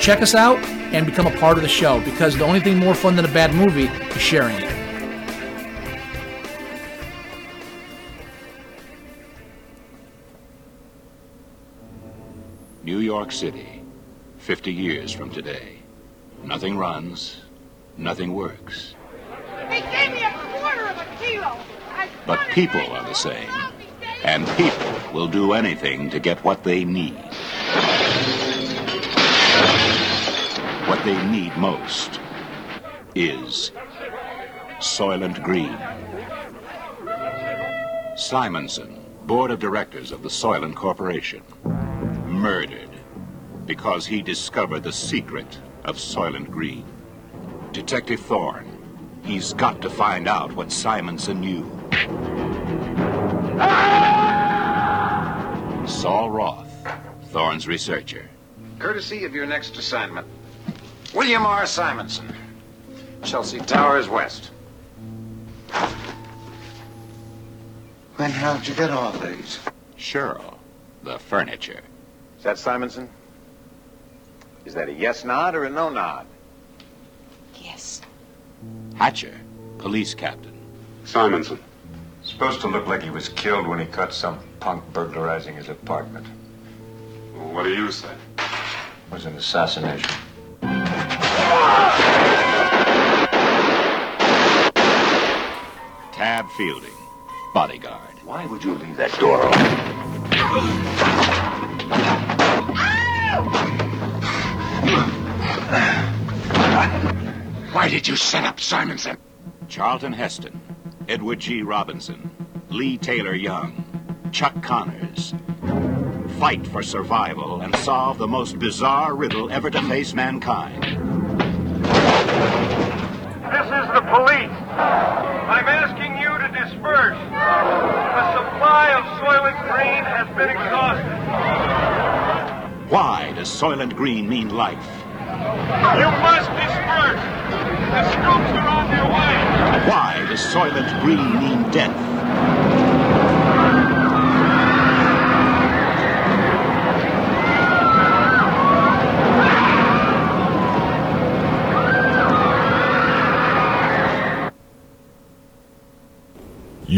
Check us out and become a part of the show because the only thing more fun than a bad movie is sharing it. New York City, 50 years from today. Nothing runs, nothing works. They gave me a quarter of a kilo. But people are the same. And people will do anything to get what they need. What they need most is Soylent Green. Simonson, board of directors of the Soylent Corporation, murdered because he discovered the secret of Soylent Green. Detective Thorne, he's got to find out what Simonson knew. Saul Roth, Thorne's researcher. Courtesy of your next assignment, William R. Simonson, Chelsea Towers West. When how'd you get all these? Cheryl, the furniture. Is that Simonson? Is that a yes nod or a no nod? Yes. Hatcher, police captain. Simonson. Supposed to look like he was killed when he caught some punk burglarizing his apartment. What do you say? It was an assassination. Tab Fielding, bodyguard. Why would you leave that door open? Why did you set up Simonson? Charlton Heston, Edward G. Robinson, Leigh Taylor-Young, Chuck Connors. Fight for survival and solve the most bizarre riddle ever to face mankind. This is the police. I'm asking you to disperse. The supply of Soylent Green has been exhausted. Why does Soylent Green mean life? You must disperse. The scoops are on their way. Why does Soylent Green mean death?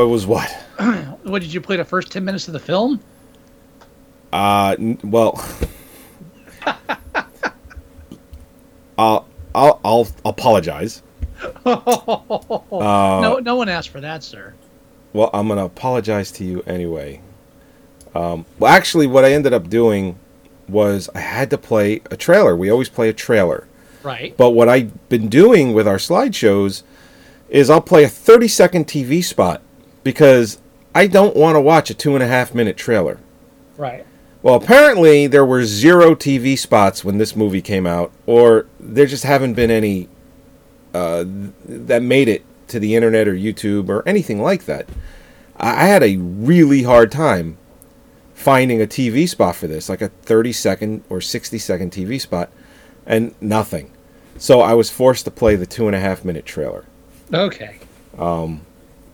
What was what? What did you play the first 10 minutes of the film? Uh, n- well, I'll, I'll, I'll apologize. no, no one asked for that, sir. Well, I'm gonna apologize to you anyway. Um, well, actually, what I ended up doing was I had to play a trailer. We always play a trailer. Right. But what I've been doing with our slideshows is I'll play a 30 second TV spot because I don't want to watch a two and a half minute trailer. Right. Well, apparently there were zero TV spots when this movie came out, or there just haven't been any uh, that made it to the internet or YouTube or anything like that. I, I had a really hard time finding a TV spot for this, like a 30 second or 60 second TV spot, and nothing. So I was forced to play the two and a half minute trailer Okay.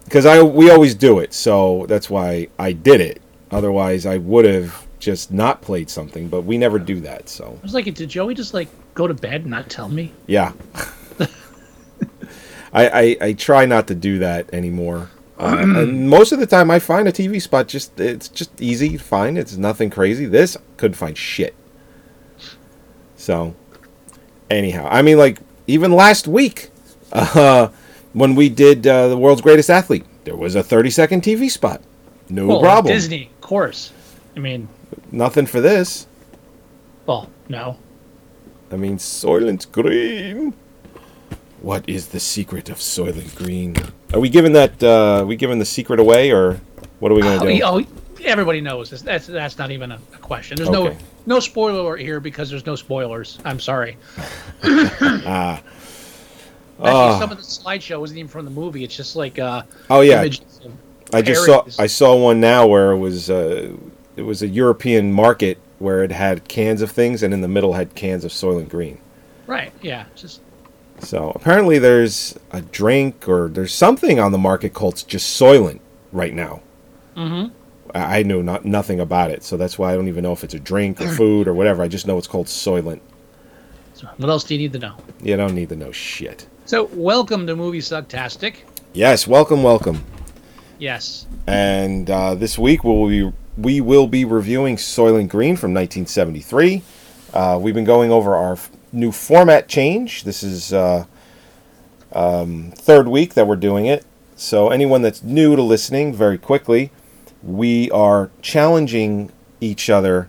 Because I we always do it, so that's why I did it. Otherwise, I would have just not played something, but we never do that. So I was like, did Joey just like go to bed and not tell me? yeah, I, I I try not to do that anymore. Uh, and most of the time, I find a TV spot just it's just easy to find. It's nothing crazy. This couldn't find shit. So, anyhow, I mean, like even last week, uh, when we did uh, the world's greatest athlete, there was a thirty second TV spot. No well, problem. Disney, of course. I mean, Nothing for this. well, no. I mean, Soylent Green. What is the secret of Soylent Green? Are we giving that? Uh, are we giving the secret away, or what are we gonna Oh, do? oh, everybody knows this. That's that's not even a, a question. There's Okay. no no spoiler here because there's no spoilers. I'm sorry. Ah. Actually, Ah. some of the slideshow wasn't even from the movie. It's just like uh, Oh, yeah. I just saw. I saw one now where it was. Uh, it was a European market where it had cans of things, and in the middle had cans of Soylent Green. Right. Yeah. Just So apparently, there's a drink or there's something on the market called just Soylent right now. Mhm. I I know not nothing about it, so that's why I don't even know if it's a drink or food or whatever. I just know it's called Soylent. so what else do you need to know? You don't need to know shit. So welcome to Movie Sucktastic. Yes, welcome, welcome. Yes. And uh, this week we will be we will be reviewing Soylent Green from 1973. Uh, we've been going over our f- new format change. This is uh, um, third week that we're doing it. So anyone that's new to listening, very quickly, we are challenging each other,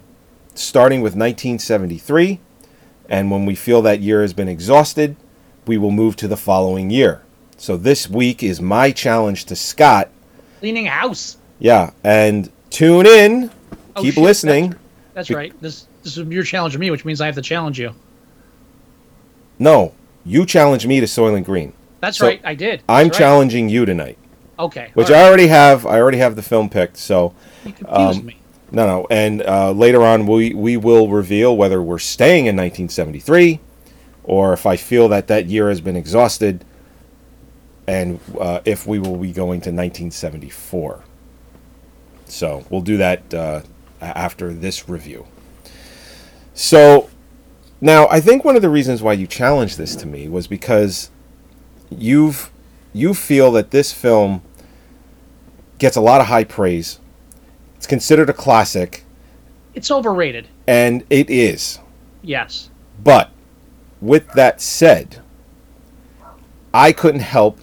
starting with 1973. And when we feel that year has been exhausted, we will move to the following year. So this week is my challenge to Scott Cleaning house. yeah, and tune in. Oh, keep shit, listening. That's Be- right. This this is your challenge to me, which means I have to challenge you. No, you challenge me to Soylent Green. That's So, right. I did. I'm right. challenging you tonight, Okay. which all I already have. I already have the film picked. So You confused um, me. no, no, and uh, later on we we will reveal whether we're staying in 1973, or if I feel that that year has been exhausted, and uh, if we will be going to 1974. So we'll do that uh, after this review. So now I think one of the reasons why you challenged this to me was because you've you feel that this film gets a lot of high praise. It's considered a classic, It's overrated. and it is. Yes. But with that said, I couldn't help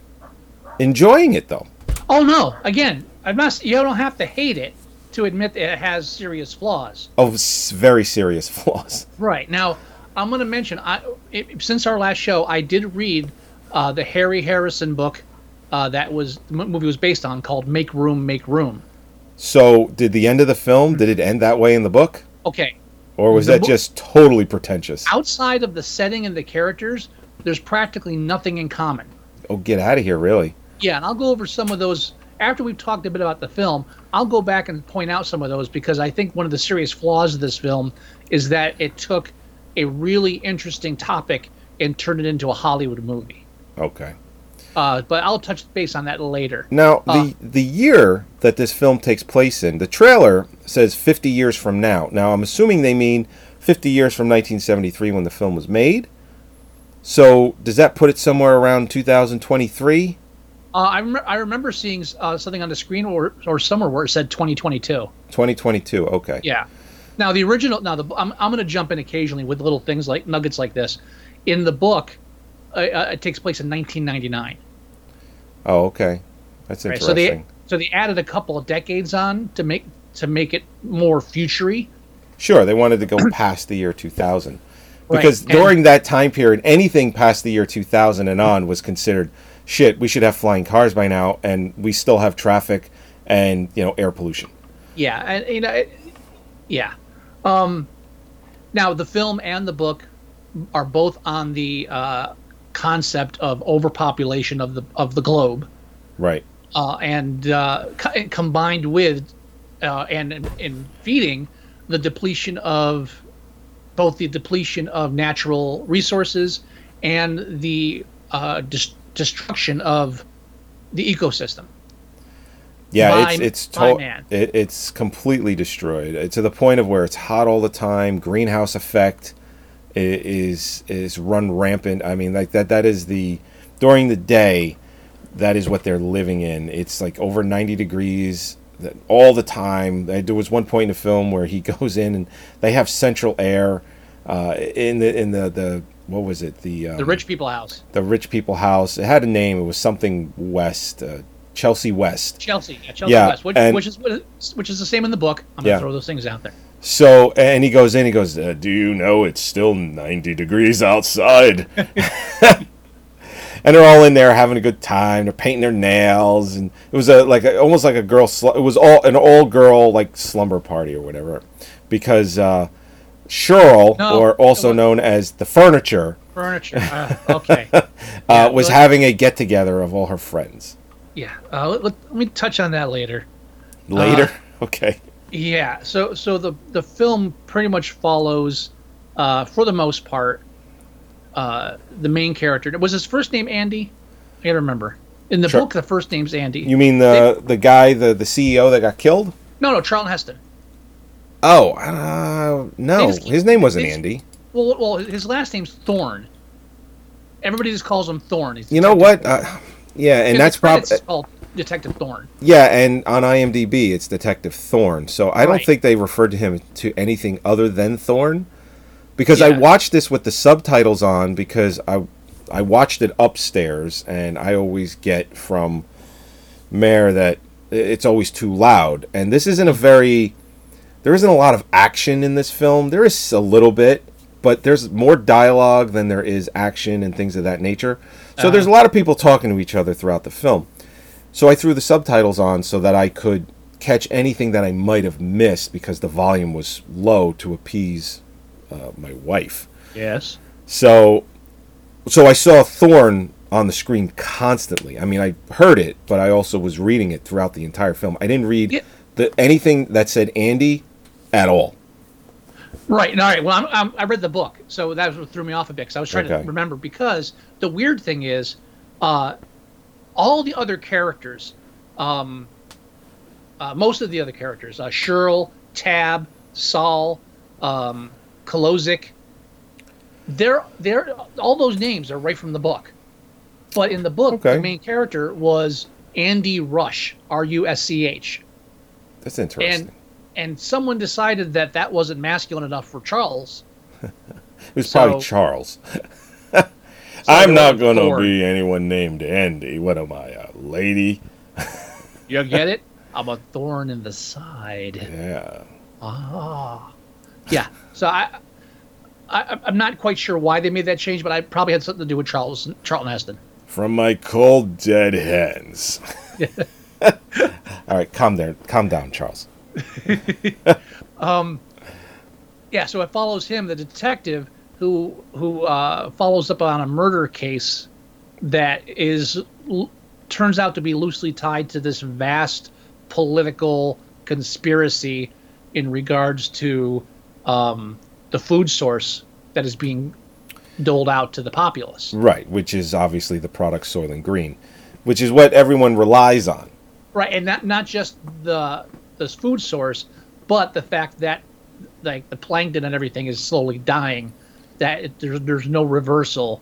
enjoying it though. Oh no! Again, I must. You don't have to hate it to admit that it has serious flaws. Of s- very serious flaws. Right now, I'm going to mention. I it, since our last show, I did read uh, the Harry Harrison book uh, that was the movie was based on called "Make Room, Make Room." So, did the end of the film did it end that way in the book, Okay, or was The that book- just totally pretentious? outside of the setting and the characters, there's practically nothing in common. Oh, get out of here! Really? Yeah, and I'll go over some of those after we've talked a bit about the film. I'll go back and point out some of those because I think one of the serious flaws of this film is that it took a really interesting topic and turned it into a Hollywood movie. Okay. Uh, but I'll touch base on that later. Now, Uh, the the year that this film takes place in, the trailer says 50 years from now. Now, I'm assuming they mean 50 years from 1973 when the film was made. So, does that put it somewhere around 2023? Uh, I, rem- I remember seeing uh, something on the screen or, or somewhere where it said 2022. 2022. Okay. Yeah. Now the original. Now the I'm I'm going to jump in occasionally with little things like nuggets like this. In the book, uh, uh, it takes place in 1999. Oh, okay. That's Right, interesting. so they so they added a couple of decades on to make to make it more futury. Sure, they wanted to go past the year 2000. Right, Because and- during that time period, anything past the year 2000 and on was considered shit, we should have flying cars by now, and we still have traffic, and you know air pollution. Yeah, and you know, it, yeah. Um, now the film and the book are both on the uh, concept of overpopulation of the of the globe, Right. uh, and uh, co- combined with uh, and in, in feeding the depletion of both the depletion of natural resources and the uh, dis- destruction of the ecosystem. Yeah, by- it's it's to- it, it's completely destroyed uh, to the point of where it's hot all the time. Greenhouse effect is is run rampant. I mean, like that that is the during the day, that is what they're living in. It's like over ninety degrees that- all the time. There was one point in the film where he goes in and they have central air uh, in the in the the what was it the um, The rich people house, the rich people house. It had a name. It was something West, uh, Chelsea West. Chelsea, yeah, Chelsea Yeah, West, which, and- which is which is the same in the book. I'm gonna Yeah. throw those things out there. So, and he goes in, he goes, uh, Do you know it's still 90 degrees outside? and they're all in there having a good time. They're painting their nails. And it was a, like, a, almost like a girl, sl- it was all an all girl, like, slumber party or whatever. Because, uh, Cheryl, No, or also known as the furniture, Furniture. Uh, okay. uh, Yeah, was but- having a get together of all her friends. Yeah. Uh, let, let, let me touch on that later. Later? Uh, okay. Yeah. So so the the film pretty much follows, uh, for the most part, uh, the main character. Was his first name Andy? I gotta remember. In the Sure. book, the first name's Andy. You mean the, the guy, the, the CEO that got killed? no, no, Charlton Heston. Oh, uh, no. Name's- His name wasn't Andy. Well, well, his last name's Thorne. Everybody just calls him Thorne. You know what? Uh, yeah, and that's probably called Detective Thorne. yeah, and on IMDb it's Detective Thorne. So I don't think they referred to him to anything other than Thorne, because I watched this with the subtitles on because I I watched it upstairs, and I always get from Mayor that it's always too loud, and this isn't a very there isn't a lot of action in this film. There is a little bit, but there's more dialogue than there is action and things of that nature. So there's uh-huh. a lot of people talking to each other throughout the film. So I threw the subtitles on so that I could catch anything that I might have missed because the volume was low to appease uh, my wife. Yes. So, so I saw Thorne on the screen constantly. I mean, I heard it, but I also was reading it throughout the entire film. I didn't read Yeah. the, anything that said Andy at all. Right. All right. Well, I'm, I'm, I read the book, so that was what threw me off a bit. Because I was trying Okay. to remember. Because the weird thing is, uh, all the other characters, um, uh, most of the other characters, uh, Cheryl, Tab, Saul, um, Kolozik, they're they're all those names are right from the book. But in the book, Okay. the main character was Andy Rush, R U S C H. That's interesting. and and someone decided that that wasn't masculine enough for Charles. it was probably Charles. I'm not going to be anyone named Andy. What am I, a lady? You get it? I'm a thorn in the side. Yeah. Ah, yeah. So I, I, I'm not quite sure why they made that change, but I probably had something to do with Charles Charlton Heston. From my cold dead hands. All right, calm there. Calm down, Charles. Um, yeah. So it follows him, the detective, who who uh, follows up on a murder case that is l- turns out to be loosely tied to this vast political conspiracy in regards to um, the food source that is being doled out to the populace. Right, which is obviously the product Soylent Green, which is what everyone relies on. Right, and not not just the this food source, but the fact that like the plankton and everything is slowly dying, that it, there's there's no reversal,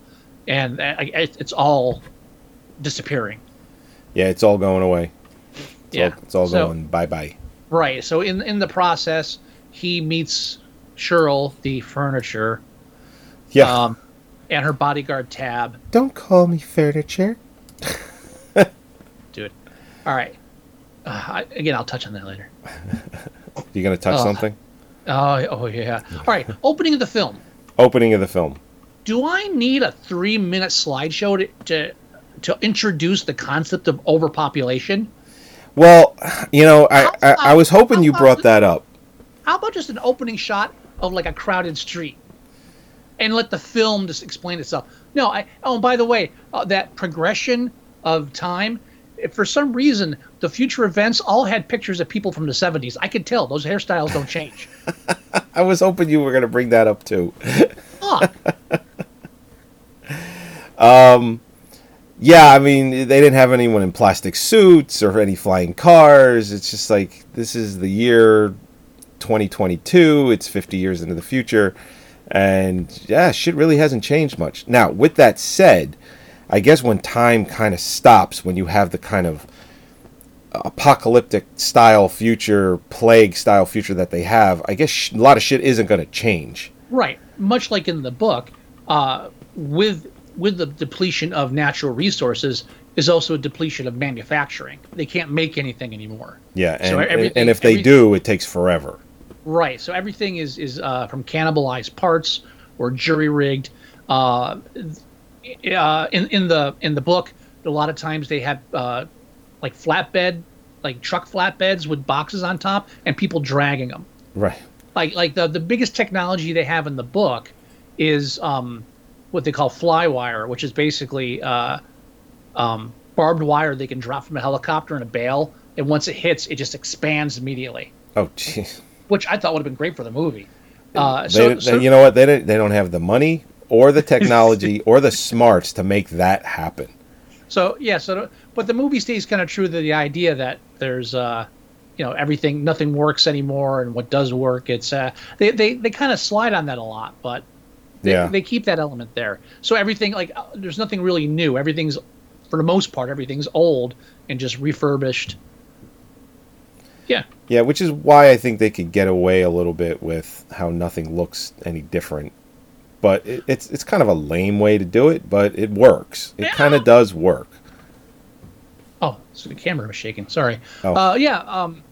and uh, it, it's all disappearing. Yeah, it's all going away. It's yeah, all, it's all So- going bye bye. Right. So in in the process, he meets Cheryl, the furniture, Yeah. um, and her bodyguard Tab. Don't call me furniture. Dude. All right. Uh, I, again, I'll touch on that later. You gonna touch Oh. something? Oh, oh yeah. All right. Opening of the film. Opening of the film. do I need a three minute slideshow to, to to introduce the concept of overpopulation? Well, you know, I, I, I was hoping you brought that up. How about just an opening shot of like a crowded street, and let the film just explain itself? No, I. Oh, and by the way, uh, that progression of time. If For some reason, the future events all had pictures of people from the '70s. I could tell those hairstyles don't change. I was hoping you were going to bring that up too. Um, yeah, I mean, they didn't have anyone in plastic suits or any flying cars. It's just like this is the year 2022. It's 50 years into the future, and yeah, shit really hasn't changed much. Now, with that said, I guess when time kind of stops, when you have the kind of apocalyptic style future, plague style future that they have, I guess sh- a lot of shit isn't going to change. Right. Much like in the book, uh, with with the depletion of natural resources is also a depletion of manufacturing. They can't make anything anymore. Yeah, and, So and if they every- do, it takes forever. Right. So everything is is uh, from cannibalized parts or jury rigged. Uh, uh, in in the in the book, a lot of times they have uh, like flatbed, like truck flatbeds with boxes on top, and people dragging them. Right. Like like the the biggest technology they have in the book is um, what they call fly wire, which is basically uh, um, barbed wire they can drop from a helicopter in a bale, and once it hits, it just expands immediately. Oh, jeez. Which I thought would have been great for the movie. Uh, They, so, they- so- you know what? They don't, they don't have the money or the technology or the smarts to make that happen. So yeah, so but the movie stays kind of true to the idea that there's uh, you know, everything, nothing works anymore, and what does work, it's uh, they they they kind of slide on that a lot, but they, Yeah. they keep that element there. So everything like uh, there's nothing really new. Everything's for the most part, everything's old and just refurbished. Yeah, Yeah, which is why I think they could get away a little bit with how nothing looks any different. But it, it's it's kind of a lame way to do it, but it works. It kind of does work. Oh, so the camera was shaking. Sorry. Oh. Uh, yeah. Um,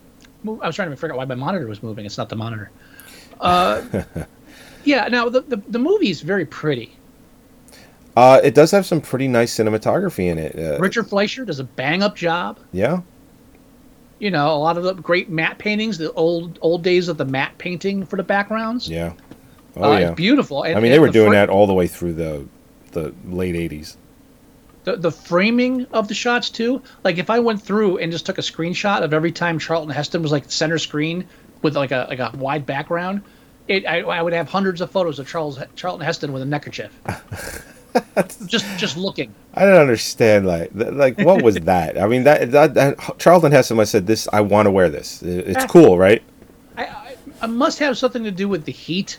I was trying to figure out why my monitor was moving. It's not the monitor. Uh, yeah. Now the, the the movie is very pretty. Uh, it does have some pretty nice cinematography in it. Uh, Richard Fleischer does a bang up job. yeah, You know, a lot of the great matte paintings, the old old days of the matte painting for the backgrounds. yeah. Oh Uh, yeah. it's beautiful. And, I mean, they were the doing fra- that all the way through the the late '80s. The, the framing of the shots too. Like if I went through and just took a screenshot of every time Charlton Heston was like center screen with like a like a wide background, it I, I would have hundreds of photos of Charles Charlton Heston with a neckerchief. just just looking. I don't understand. Like, like what was that? I mean, that, that, that Charlton Heston must said this. I want to wear this. It- It's cool, right? I, I, it must have something to do with the heat.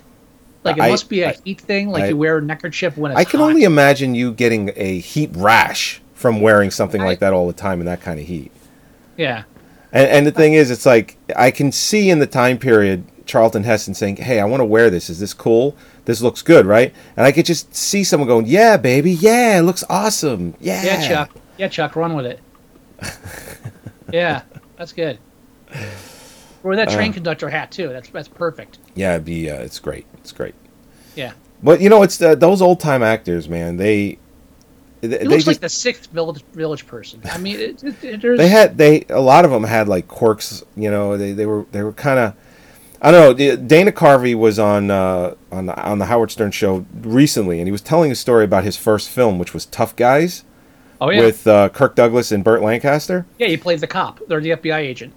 Like it I- must be a I- heat thing. Like I- you wear a neckerchief when it's I can hot. only imagine you getting a heat rash from wearing something like that all the time in that kind of heat. Yeah. And, and the thing is, it's like I can see in the time period Charlton Heston saying, "Hey, I want to wear this. Is this cool? This looks good, right?" And I could just see someone going, "Yeah, baby, yeah, it looks awesome, yeah." Yeah, Chuck. Yeah, Chuck, run with it. yeah, that's good. Or that train Uh. conductor hat too. That's that's perfect. Yeah, it'd be. Uh, it's great. It's great. Yeah. But you know, it's those old time actors, man. They they, It looks just like the sixth village village person. I mean, it, it, they had they a lot of them had like quirks. You know, they they were they were kind of. I don't know. Dana Carvey was on uh, on the, on the Howard Stern show recently, and he was telling a story about his first film, which was Tough Guys, Oh yeah. with uh, Kirk Douglas and Burt Lancaster. yeah, he played the cop or the FBI agent.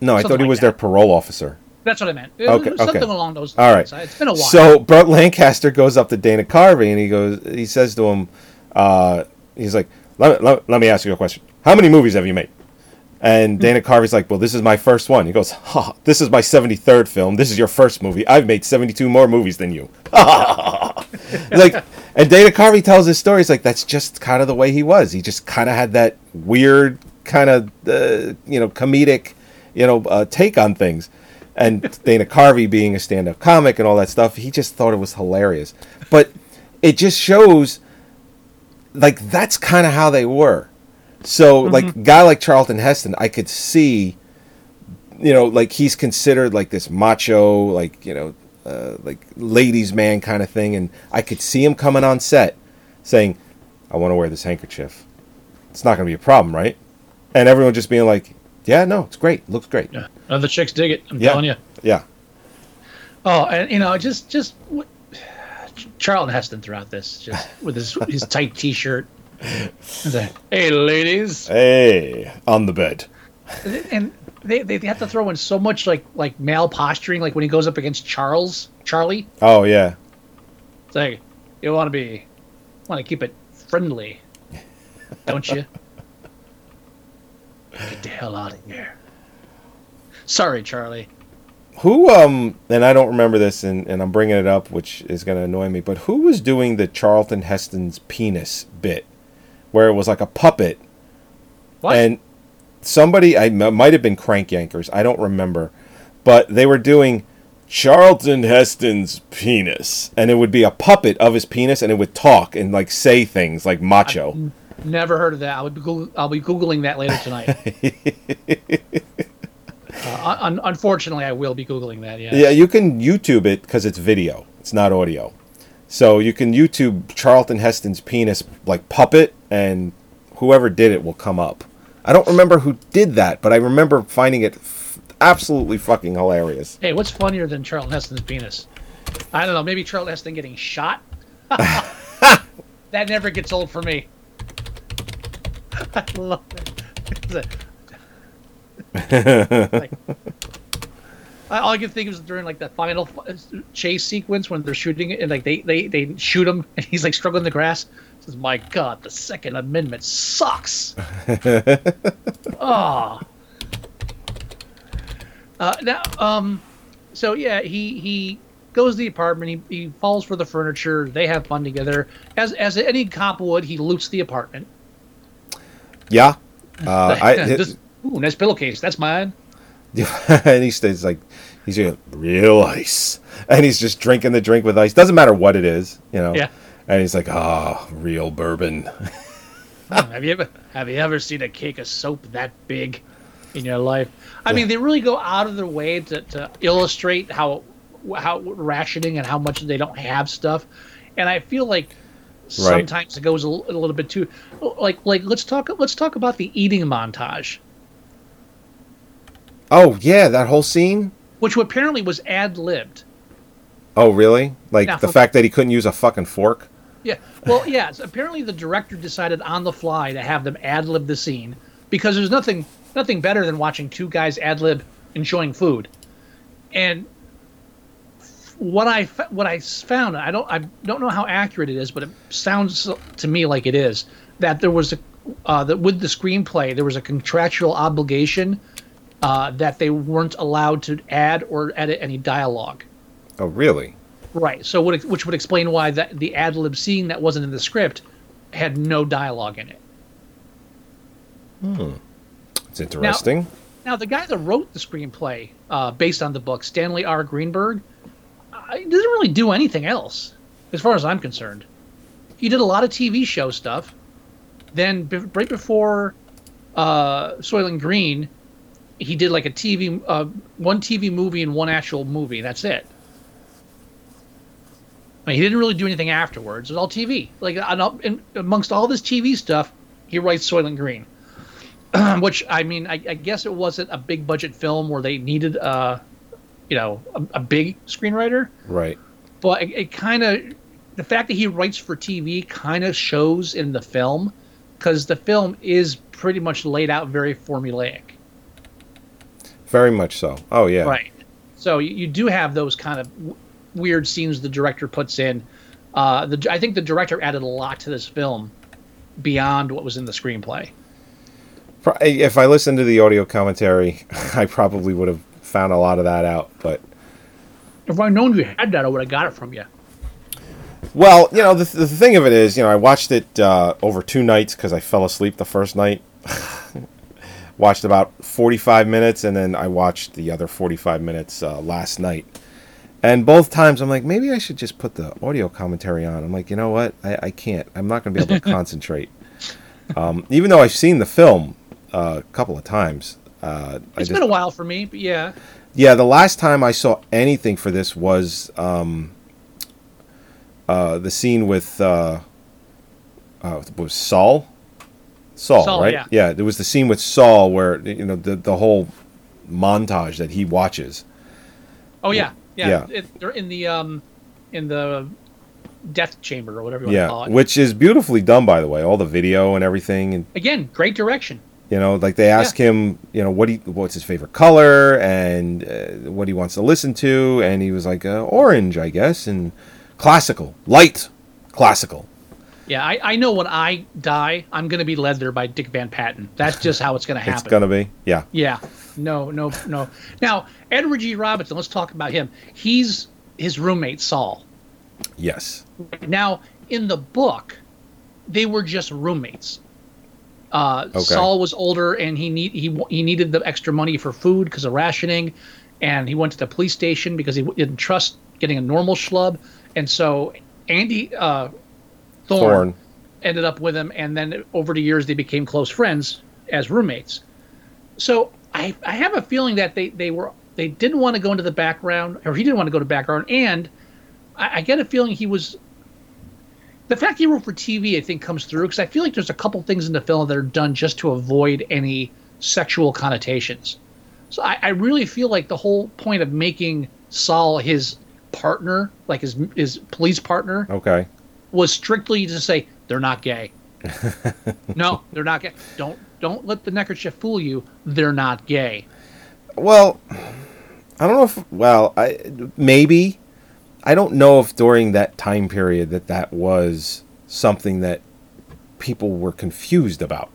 No, I thought he like was that. their parole officer. That's what I meant. Okay, was okay. something along those All lines. right. It's been a while. So Burt Lancaster goes up to Dana Carvey and he goes, he says to him, uh, he's like, let, let, let me ask you a question. How many movies have you made? And Dana Carvey's like, well, this is my first one. He goes, ha, this is my 73rd film. This is your first movie. I've made 72 more movies than you. like, and Dana Carvey tells his story. He's like, that's just kind of the way he was. He just kind of had that weird kind of, uh, you know, comedic, you know, uh, take on things. And Dana Carvey being a stand-up comic and all that stuff, he just thought it was hilarious. But it just shows, like, that's kind of how they were. So, like, a guy like Charlton Heston, I could see, you know, like he's considered like this macho, like you know, uh, like ladies' man kind of thing, and I could see him coming on set saying, "I want to wear this handkerchief." It's not going to be a problem, right? and everyone just being like, "Yeah, no, it's great, looks great." Yeah. The chicks dig it. I'm Yeah. telling you. Yeah. Oh, and you know, just just what- Charlton Heston throughout this, just with his his tight T-shirt. Like, hey, ladies, Hey, on the bed. and they, they have to throw in so much like like male posturing, like when he goes up against Charles Charlie. Oh yeah. It's like you want to be want to keep it friendly, don't you? Get the hell out of here. Sorry, Charlie. Who um and I don't remember this and, and I'm bringing it up which is going to annoy me but who was doing the Charlton Heston's penis bit where it was like a puppet What? and somebody I might have been Crank Yankers I don't remember but they were doing Charlton Heston's penis and it would be a puppet of his penis and it would talk and like say things like macho Never heard of that. I'll be Goog- I'll be googling that later tonight. uh, un- unfortunately, I will be googling that. Yeah. Yeah, you can YouTube it because it's video. It's not audio. So you can YouTube Charlton Heston's penis like puppet, and whoever did it will come up. I don't remember who did that, but I remember finding it f- absolutely fucking hilarious. Hey, what's funnier than Charlton Heston's penis? I don't know. Maybe Charlton Heston getting shot. that never gets old for me. I love it. Like, I- all I can think of is during like the final chase sequence when they're shooting it and like they they, they shoot him and he's like struggling in the grass. Says, "My God, the Second Amendment sucks." oh. Uh, now, um, so yeah, he he goes to the apartment. He, he falls for the furniture. They have fun together. As as any cop would, he loots the apartment. Yeah, uh, I this, ooh, nice pillowcase. That's mine. and he stays like he's doing real ice, and he's just drinking the drink with ice. Doesn't matter what it is, you know. Yeah. And he's like, "Ah, real bourbon." Hmm, have you ever have you ever seen a cake of soap that big in your life? I mean, they really go out of their way to, to illustrate how how rationing and how much they don't have stuff, and I feel like sometimes it goes a, l- a little bit too oh, like like let's talk let's talk about the eating montage, oh yeah, that whole scene. which apparently was ad libbed. Oh really? Like Now, the fact that he couldn't use a fucking fork. Yeah. Well, yeah. apparently, the director decided on the fly to have them ad lib the scene because there's nothing nothing better than watching two guys ad lib enjoying food. And what I what I found, I don't I don't know how accurate it is, but it sounds to me like it is that there was a uh, that with the screenplay there was a contractual obligation uh, that they weren't allowed to add or edit any dialogue. Oh really? Right. So, would, which would explain why that the ad lib scene that wasn't in the script had no dialogue in it. Hmm. It's interesting. Now, the guy that wrote the screenplay uh, based on the book, Stanley R. Greenberg, he doesn't really do anything else, as far as I'm concerned. He did a lot of TV show stuff. Then, right before uh, Soylent Green, he did like a TV, uh, one TV movie and one actual movie. That's it. I mean, he didn't really do anything afterwards. It was all TV. Like on all- amongst all this TV stuff, he writes Soylent Green, which I mean, I, I guess it wasn't a big budget film where they needed, uh, you know, a, a big screenwriter. right. But it, it kind of, the fact that he writes for TV kind of shows in the film, because the film is pretty much laid out very formulaic. Very much so. Oh yeah. Right. So you, you do have those kind of w- weird scenes the director puts in. Uh, the, I think the director added a lot to this film beyond what was in the screenplay. If I listened to the audio commentary, I probably would have found a lot of that out. But If I'd known you had that, I would have got it from you. well, you know, the, the thing of it is, you know, I watched it uh, over two nights because I fell asleep the first night. watched about forty-five minutes, and then I watched the other forty-five minutes uh, last night. And both times, I'm like, maybe I should just put the audio commentary on. I'm like, you know what? I, I can't. I'm not going to be able to concentrate. Um, even though I've seen the film uh, a couple of times. Uh, It's just, been a while for me, but yeah. yeah, the last time I saw anything for this was um, uh, the scene with uh, uh, was Saul, Saul, Saul, right? yeah. yeah, there was the scene with Saul where you know the the whole montage that he watches. Oh yeah, yeah. Yeah. It, they're in the um, in the death chamber or whatever you want to call Yeah, it. which is beautifully done, by the way. All the video and everything, and Again, great direction. You know, like they ask him, you know, what he what's his favorite color and uh, what he wants to listen to, and he was like uh, orange, I guess, and classical, light, classical. Yeah, I, I know when I die, I'm going to be led there by Dick Van Patten. That's just how it's going to happen. It's gonna be, yeah. Yeah. No, no, no. Now, Edward G. Robinson, let's talk about him. He's his roommate, Saul. Yes. Now, in the book, they were just roommates. Uh, Okay. Saul was older, and he need he he needed the extra money for food because of rationing, and he went to the police station because he didn't trust getting a normal schlub, and so Andy uh, Thorne, Thorne. ended up with him, and then over the years they became close friends as roommates. So I I have a feeling that they they were they didn't want to go into the background, or he didn't want to go to background, and I, I get a feeling he was. The fact he wrote for TV, I think, comes through because I feel like there's a couple things in the film that are done just to avoid any sexual connotations. So I, I really feel like the whole point of making Saul his partner, like his his police partner, Okay. was strictly to say they're not gay. no, they're not gay. Don't don't let the neckerchief fool you. They're not gay. Well, I don't know if well, I maybe I don't know if during that time period that that was something that people were confused about.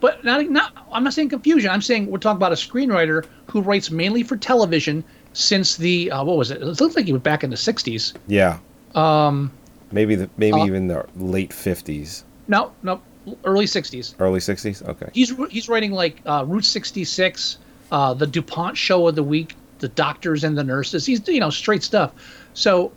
But not not. I'm not saying confusion. I'm saying we're talking about a screenwriter who writes mainly for television since the uh, what was it? It looks like he was back in the '60s. Yeah. Um, Maybe the maybe Uh, even the late 50s, no, no, early '60s. early 60s. Okay. He's he's writing like uh, Route 66, uh, the DuPont Show of the Week, the doctors and the nurses. He's you know straight stuff. So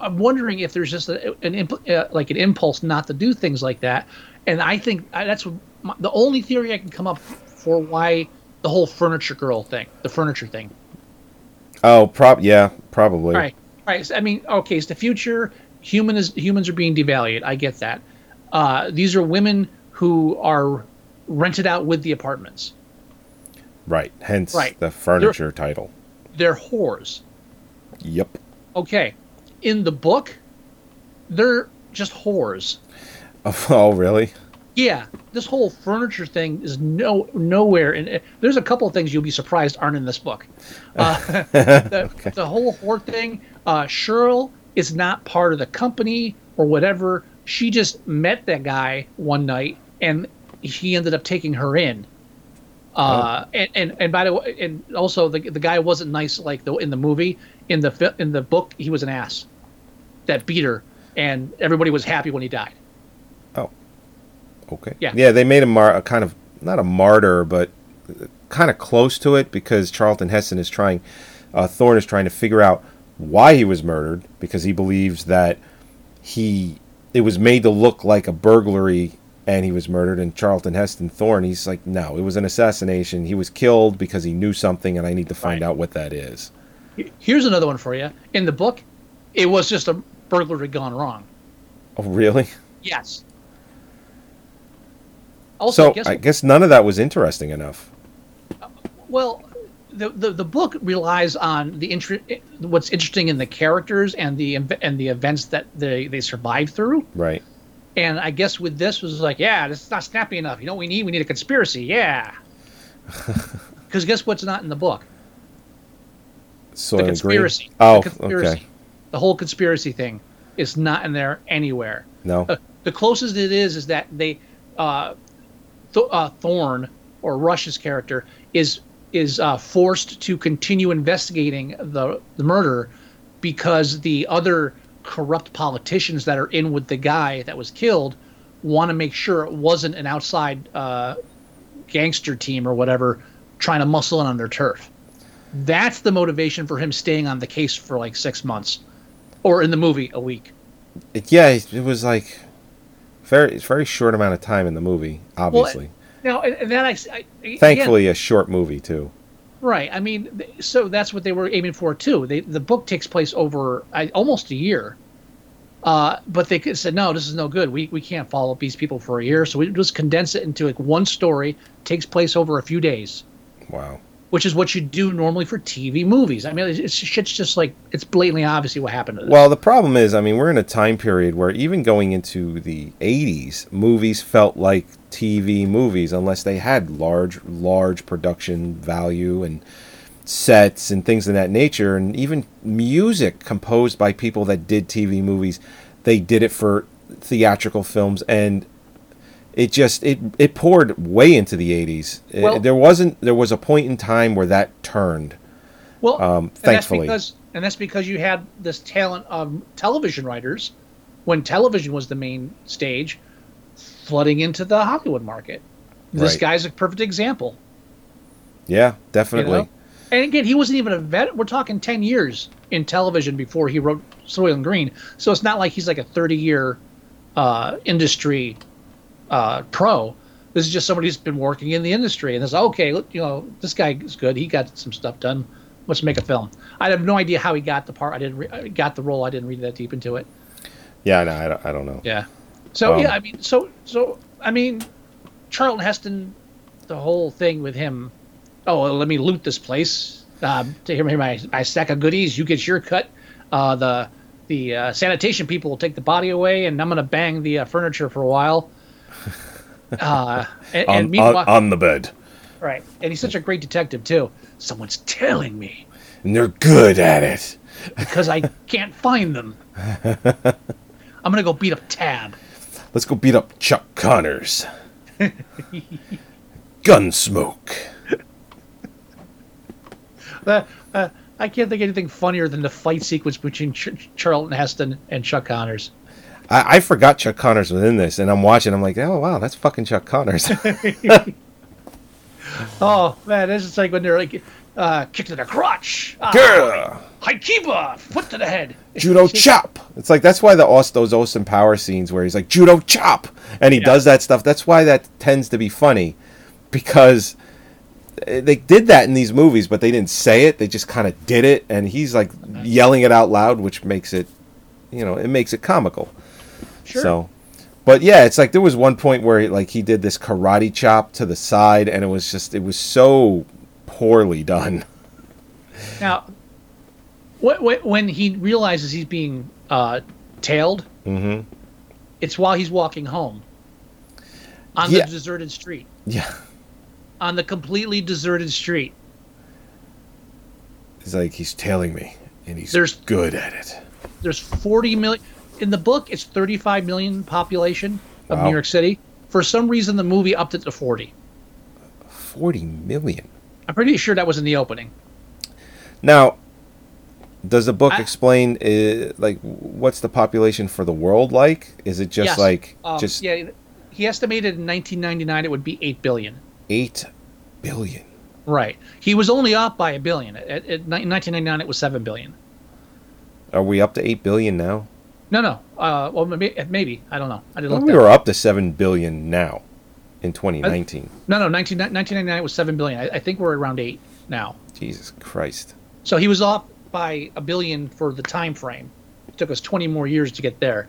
I'm wondering if there's just a, an imp- uh, like an impulse not to do things like that. And I think that's my, the only theory I can come up for why the whole furniture girl thing, the furniture thing. Oh, prob yeah, probably. Right. Right. So, I mean, okay, it's the future. Human is humans are being devalued. I get that. Uh, these are women who are rented out with the apartments. Right. Hence Right. the furniture title. They're whores. Yep. Okay. In the book, they're just whores. Oh, really? Yeah, this whole furniture thing is no nowhere. And there's a couple of things you'll be surprised aren't in this book. Uh, the, the whole whore thing. Uh, Cheryl is not part of the company or whatever. She just met that guy one night, and he ended up taking her in. Uh, and, and and by the way, and also the the guy wasn't nice like the in the movie. In the in the book, he was an ass that beat her, and everybody was happy when he died. Oh. Okay. Yeah. Yeah, they made him mar- a kind of not a martyr, but kind of close to it because Charlton Heston is trying, uh, Thorne is trying to figure out why he was murdered because he believes that he it was made to look like a burglary and he was murdered. And Charlton Heston Thorne, he's like, no, it was an assassination. He was killed because he knew something, and I need to find out what that is. Here's another one for you. In the book, it was just a burglary gone wrong. Oh, really? Yes. Also, so guess I what- guess none of that was interesting enough. Uh, well, the, the the book relies on the inter- what's interesting in the characters and the and the events that they they survive through. Right. And I guess with this was like, yeah, this is not snappy enough. You know what we need? We need a conspiracy. Yeah. Because guess what's not in the book? So the conspiracy. Oh, the conspiracy. okay. The whole conspiracy thing is not in there anywhere. No. Uh, the closest it is is that they, uh, Th- uh, Thorne or Rush's character is is uh, forced to continue investigating the the murder because the other corrupt politicians that are in with the guy that was killed want to make sure it wasn't an outside uh, gangster team or whatever trying to muscle in on their turf. That's the motivation for him staying on the case for like six months, or in the movie a week. It, yeah, it was like very very short amount of time in the movie. Obviously, Now, and then I, I again- thankfully a short movie too. right? I mean, so that's what they were aiming for too. They, the book takes place over I, almost a year. Uh, but they said, no, this is no good. We, we can't follow up these people for a year. So we just condense it into like one story, takes place over a few days, Wow. Which is what you do normally for TV movies. I mean, it's, it's shit's just like, it's blatantly obviously what happened to this. Well, the problem is, I mean, we're in a time period where even going into the 80s, movies felt like TV movies unless they had large, large production value and sets and things of that nature. And even music composed by people that did TV movies, they did it for theatrical films. And it just it it poured way into the 80s. It- there wasn't there was a point in time where that turned. Well, um, and thankfully. that's because and that's because you had this talent of television writers when television was the main stage, flooding into the Hollywood market. This Right. guy's a perfect example. Yeah, You definitely. know? And again, he wasn't even a vet. We're talking ten years in television before he wrote Soylent Green. So it's not like he's like a thirty-year uh, industry uh, pro. This is just somebody who's been working in the industry, and it's okay. Look, you know, this guy is good. He got some stuff done. Let's make a film. I have no idea how he got the part. I didn't re- I got the role. I didn't read that deep into it. Yeah, no, I don't, I don't know. Yeah. So Um, yeah, I mean, so so I mean, Charlton Heston, the whole thing with him. Oh, well, let me loot this place. Um, to hear my my stack of goodies. You get your cut. Uh, the the uh, sanitation people will take the body away, and I'm gonna bang the uh, furniture for a while. Uh, and, and on, on, meanwhile, on the bed. right, and he's such a great detective too. Someone's telling me And they're good at it. because I can't find them. I'm gonna go beat up Tab. Let's go beat up Chuck Connors. Gunsmoke. Uh, uh, I can't think of anything funnier than the fight sequence between Ch- Charlton Heston and Chuck Connors. I, I forgot Chuck Connors was in this, and I'm watching. I'm like, oh wow, that's fucking Chuck Connors. Oh man, this is like when they're like uh, kick to the crotch, ah, Girl. high kiba, foot to the head, judo chop. It's like that's why the Aus, those Austin Power scenes where he's like judo chop, and he does that stuff. That's why that tends to be funny, because they did that in these movies, but they didn't say it. They just kind of did it, and he's like yelling it out loud, which makes it, you know, it makes it comical. Sure. So, but yeah, it's like there was one point where he, like he did this karate chop to the side, and it was just it was so poorly done. Now, wh- wh- when he realizes he's being uh, tailed, Mm-hmm. it's while he's walking home on Yeah. the deserted street. Yeah, On the completely deserted street. it's like he's tailing me, and he's There's- good at it. There's 40 million. In the book, it's 35 million population of Wow. New York City. For some reason, the movie upped it to 40. Forty million. I'm pretty sure that was in the opening. Now, does the book I- explain uh, like what's the population for the world like? Is it just Yes. like Um, just yeah. He estimated in 1999 it would be eight billion. eight billion? Right. He was only up by a billion. At, at, in 1999 it was seven billion. Are we up to eight billion now? No, no. Uh, well, maybe, maybe I don't know. I didn't Well, look. we were up. up to seven billion now in 2019. No, no. 19, 1999 was seven billion. I, I think we're around eight now. Jesus Christ! So he was off by a billion for the time frame. It took us 20 more years to get there.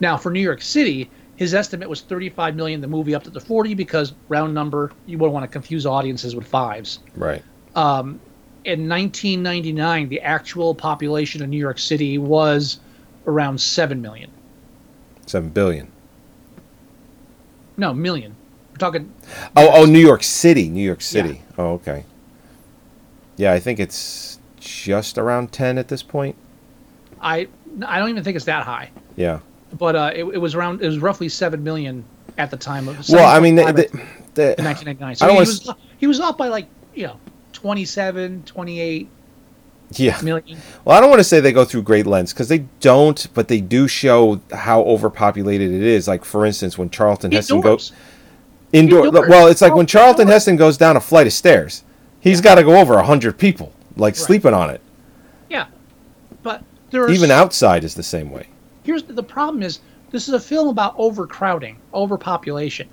Now for New York City, his estimate was 35 million. The movie up to the 40 because round number. You wouldn't want to confuse audiences with fives. Right. Um, in 1999, the actual population of New York City was around seven million. Seven billion. No, million. We're talking. Oh, oh, New York City, New York City. Oh, okay. Yeah, I think it's just around ten at this point. I I don't even think it's that high, Yeah. but uh, it, it was around. It was roughly seven million at the time of. Well, I mean, the, 7.5 the, the, 1999. So don't he was he was off by like you know 27, 28 yeah. million. Well, I don't want to say they go through great lengths because they don't, but they do show how overpopulated it is. Like, for instance, when Charlton Heston goes indoor, Indoors. well, it's like when Charlton indoors. Heston goes down a flight of stairs, he's got to go over a hundred people, like sleeping on it. Yeah, but there are Even s- outside is the same way. here's the problem is this is a film about overcrowding overpopulation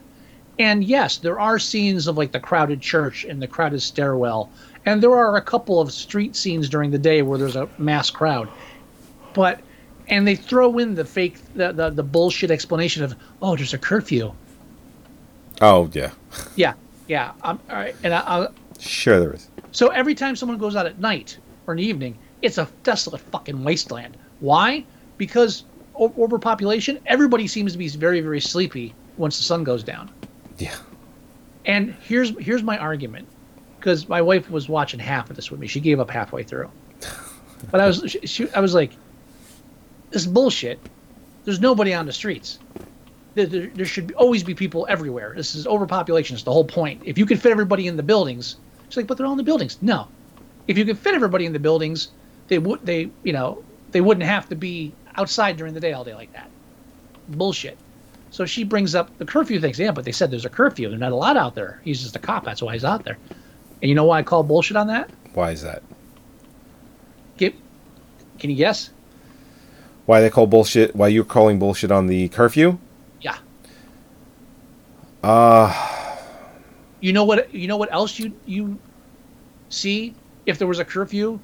and yes there are scenes of like the crowded church and the crowded stairwell and there are a couple of street scenes during the day where there's a mass crowd but and they throw in the fake, the, the the bullshit explanation of, oh, there's a curfew. Oh yeah, Yeah, yeah. I'm, all right, and I, I, sure there is. so every time someone goes out at night or in the evening, it's a desolate fucking wasteland. Why? Because overpopulation. Everybody seems to be very, very sleepy once the sun goes down. Yeah. And here's here's my argument, because my wife was watching half of this with me. She gave up halfway through. But I was she, she, I was like, this is bullshit. There's nobody on the streets. There, there, there should always be people everywhere. This is overpopulation. It's the whole point. If you could fit everybody in the buildings, she's like, but they're all in the buildings. No, if you could fit everybody in the buildings, they would they you know they wouldn't have to be outside during the day all day like that. Bullshit. So she brings up the curfew things. Yeah, but they said there's a curfew. There's not a lot out there. He's just a cop. That's why he's out there. And you know why I call bullshit on that? Why is that? Get, can you guess? Why they call bullshit? Why you're calling bullshit on the curfew? Yeah. Uh You know what? You know what else you you see if there was a curfew,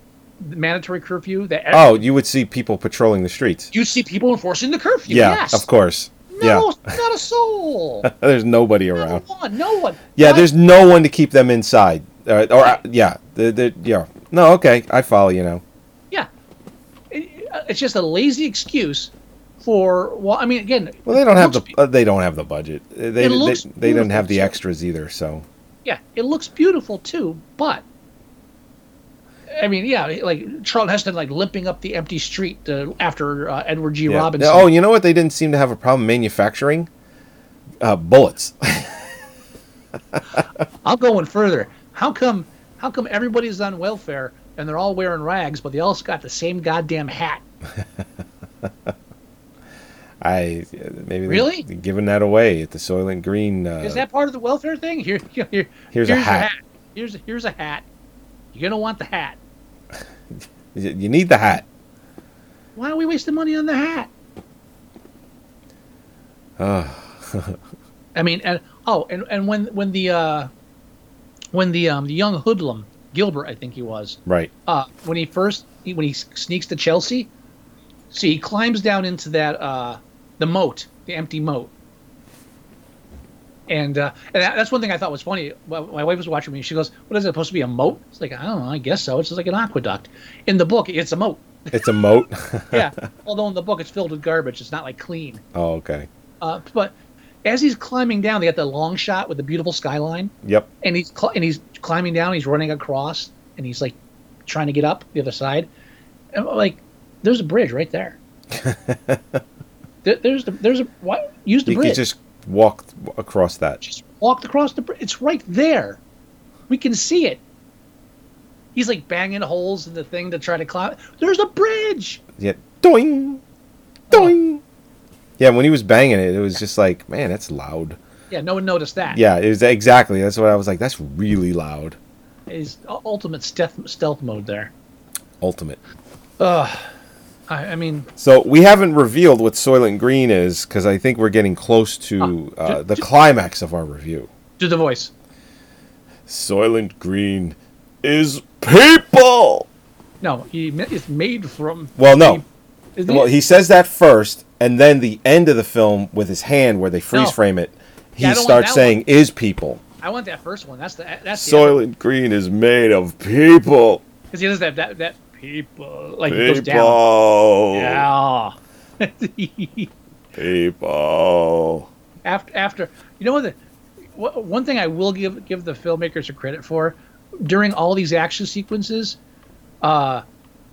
the mandatory curfew that oh, you would see people patrolling the streets. you see people enforcing the curfew. Yeah, yes. of course. No, not a soul. There's nobody Not around. one. No one. Yeah, Why- there's no one to keep them inside. Uh, or uh, yeah, the, the, yeah. No, okay, I follow you now. Yeah. It- it's just a lazy excuse for. Well, I mean, again. Well, they don't have the uh, they don't have the budget. Uh, They they, they don't have the beautiful, extras either. So Yeah, it looks beautiful too, but I mean, yeah, like Charlton Heston like limping up the empty street uh, after uh, Edward G. yeah. Robinson. Oh, you know what? They didn't seem to have a problem manufacturing uh, bullets. I'll go one further. How come? How come everybody's on welfare and they're all wearing rags, but they all got the same goddamn hat? I maybe Really? giving that away at the Soylent Green. Uh, Is that part of the welfare thing? Here, here, Here's a your hat. Here's here's a hat. You're gonna want the hat. you need the hat. Why are we wasting money on the hat? I mean, and oh, and, and when when the uh, when the um the young hoodlum Gilbert, I think he was, Right. uh, when he first he, when he sneaks to Chelsea, see he climbs down into that uh the moat, the empty moat. And, uh, and that's one thing I thought was funny. My wife was watching me. She goes, "What is it supposed to be a moat?" It's like I don't know. I guess so. It's just like an aqueduct. In the book, it's a moat. It's a moat. Yeah. Although in the book, it's filled with garbage. It's not like clean. oh, okay. Uh, but as he's climbing down, they got the long shot with the beautiful skyline, Yep. and he's cl- and he's climbing down. He's running across, and he's like trying to get up the other side. And like, there's a bridge right there. there there's the, there's a why use the You bridge. could just walk across that. just walked across the bridge. It's right there. We can see it. He's like banging holes in the thing to try to climb. There's a bridge. Yeah. Doing. Doing. Yeah, when he was banging it, it was just like, man, that's loud. Yeah, no one noticed that. Yeah, it was exactly. That's what I was like. That's really loud. His ultimate stealth stealth mode there. Ultimate. Ugh. I, I mean, So we haven't revealed what Soylent Green is because I think we're getting close to Ah, uh, ju- the ju- climax of our review. do the voice. Soylent Green is people. No, he it's made from. Well, no. Isn't Well, he says that first, and then the end of the film with his hand where they freeze No. frame it, he Yeah, I don't want starts saying "is people." I want that first one. That's the that's the Soylent Green is made of people. because he does that that that people like it goes down. People. Yeah. People. after after you know what the one thing I will give give the filmmakers a credit for during all these action sequences, uh,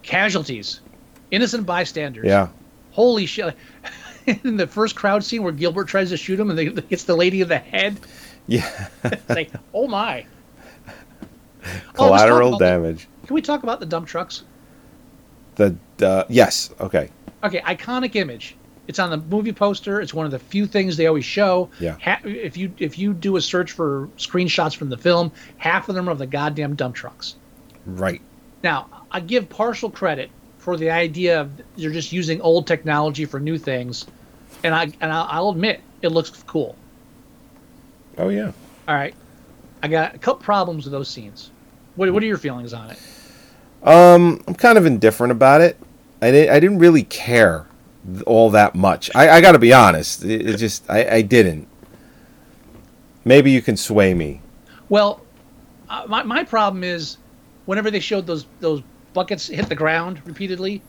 casualties, innocent bystanders. Yeah. Holy shit! In the first crowd scene where Gilbert tries to shoot him and they, hits the lady in the head, Yeah. it's like, oh my! Oh, Collateral the- damage. Can we talk about the dump trucks? The uh, yes. Okay. Okay, iconic image. It's on the movie poster. It's one of the few things they always show. Yeah. Ha- if you if you do a search for screenshots from the film, half of them are of the goddamn dump trucks. Right. Now, I give partial credit for the idea of you're just using old technology for new things, and I and I'll, I'll admit it looks cool. Oh yeah. All right, I got a couple problems with those scenes. What what are your feelings on it? Um, I'm kind of indifferent about it. I didn't. I didn't really care all that much. I, I got to be honest. It, it just I, I didn't. Maybe you can sway me. Well, uh, my my problem is whenever they showed those those buckets hit the ground repeatedly,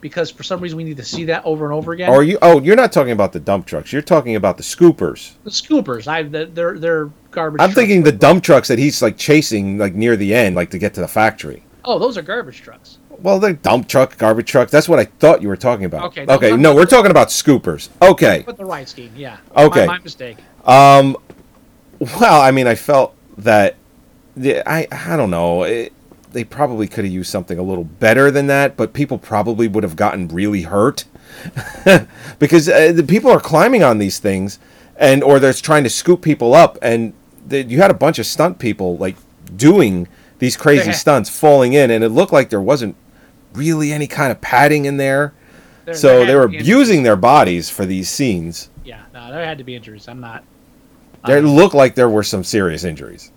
because for some reason we need to see that over and over again. Or you? Oh, you're not talking about the dump trucks. You're talking about the scoopers. the scoopers, I they're they're garbage. I'm thinking the dump trucks that he's like chasing like near the end, like to get to the factory. Oh, those are garbage trucks. Well, they're dump truck, garbage truck. That's what I thought you were talking about. Okay, Okay. no, we're talking about scoopers. Okay. But the right scheme, yeah. Okay. My, my mistake. Um. Well, I mean, I felt that. Yeah, I I don't know. It, they probably could have used something a little better than that, but people probably would have gotten really hurt because uh, the people are climbing on these things, and or they're trying to scoop people up, and the, you had a bunch of stunt people like doing these crazy stunts, falling in, and it looked like there wasn't really any kind of padding in there. There- so there they were abusing their bodies for these scenes. Yeah, no, there had to be injuries. I'm not. There looked like there were some serious injuries.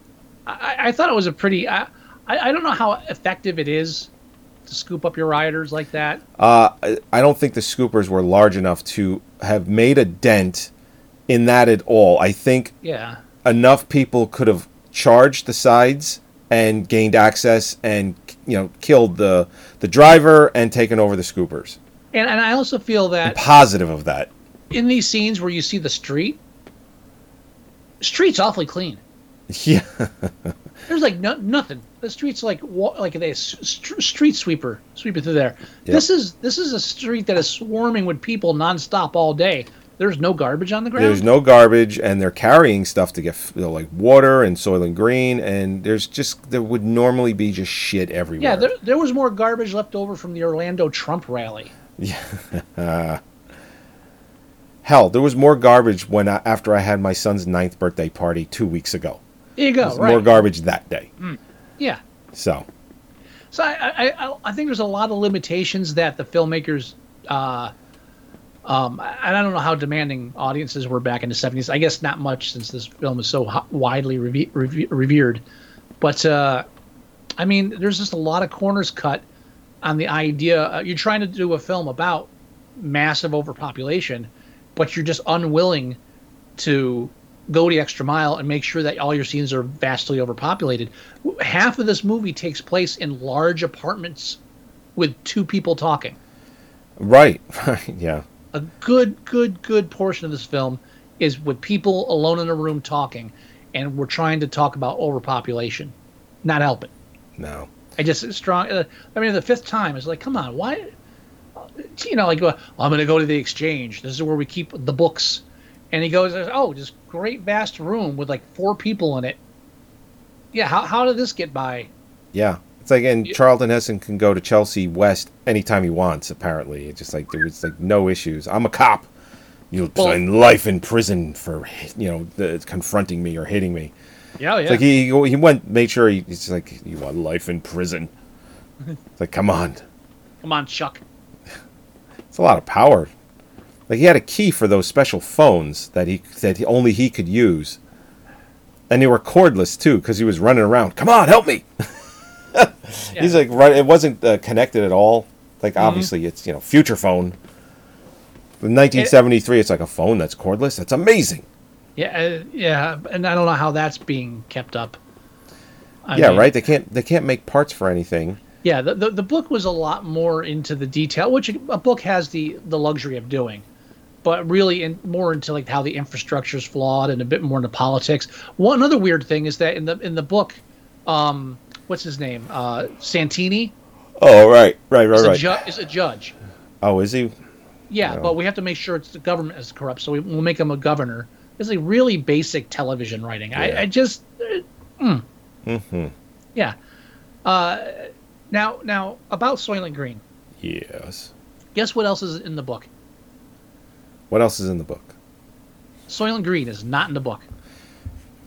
I, I thought it was a pretty. I, I I don't know how effective it is to scoop up your rioters like that. Uh, I- I don't think the scoopers were large enough to have made a dent in that at all. I think Yeah. enough people could have charged the sides and gained access and you know killed the the driver and taken over the scoopers. And and I also feel I'm that positive of that. in these scenes where you see the street, street's awfully clean. Yeah, There's like no, nothing. The street's like like a st- street sweeper sweeping through there. Yep. This is this is a street that is swarming with people nonstop all day. There's no garbage on the ground. there's no garbage and they're carrying stuff to get you know, like water and Soylent Green and there's just there would normally be just shit everywhere. yeah, there, there was more garbage left over from the Orlando Trump rally. Uh, hell, there was more garbage when I, after I had my son's ninth birthday party two weeks ago. There you go. There's right. More garbage that day. Yeah. So So I, I, I, think there's a lot of limitations that the filmmakers, uh, um, and I don't know how demanding audiences were back in the 70s. I guess not much since this film is so ho- widely reve- reve- revered. But uh, I mean, there's just a lot of corners cut on the idea. Uh, you're trying to do a film about massive overpopulation, but you're just unwilling to go the extra mile and make sure that all your scenes are vastly overpopulated. Half of this movie takes place in large apartments with two people talking. right, right, yeah, A good, good, good portion of this film is with people alone in a room talking, and we're trying to talk about overpopulation. Not helping. no, I just strong. Uh, I mean, the fifth time it's like, come on, why? You know, like uh, I'm going to go to the exchange. This is where we keep the books. And he goes, oh, this great vast room with like four people in it. Yeah, how how did this get by? yeah. It's like, and Charlton Heston can go to Chelsea West anytime he wants. Apparently, it's just like there was like no issues. I'm a cop. You'll Well- spend life in prison for you know the, confronting me or hitting me. Yeah, yeah. It's like he he went made sure he, he's like you want life in prison. It's like come on, Come on, Chuck. it's a lot of power. Like he had a key for those special phones that he that he, only he could use, and they were cordless too because he was running around. Come on, help me! He's like right. It wasn't uh, connected at all. Like obviously it's you know future phone. In 1973, it's like a phone that's cordless. That's amazing. Yeah, uh, yeah, and I don't know how that's being kept up. I yeah, mean, right. They can't they can't make parts for anything. Yeah, the, the the book was a lot more into the detail, which a book has the the luxury of doing, but really in, more into like how the infrastructure is flawed and a bit more into politics. One other weird thing is that in the in the book, um, what's his name, uh, Santini Oh right, right, right, is, a right. ju- is a judge. oh, is he? Yeah, No. but we have to make sure it's the government is corrupt, so we, we'll make him a governor. It's like really basic television writing. Yeah. I, I just, uh, mm, Mm-hmm. yeah. Uh, now, now about Soylent Green. Yes. Guess what else is in the book? What else is in the book? Soylent Green is not in the book.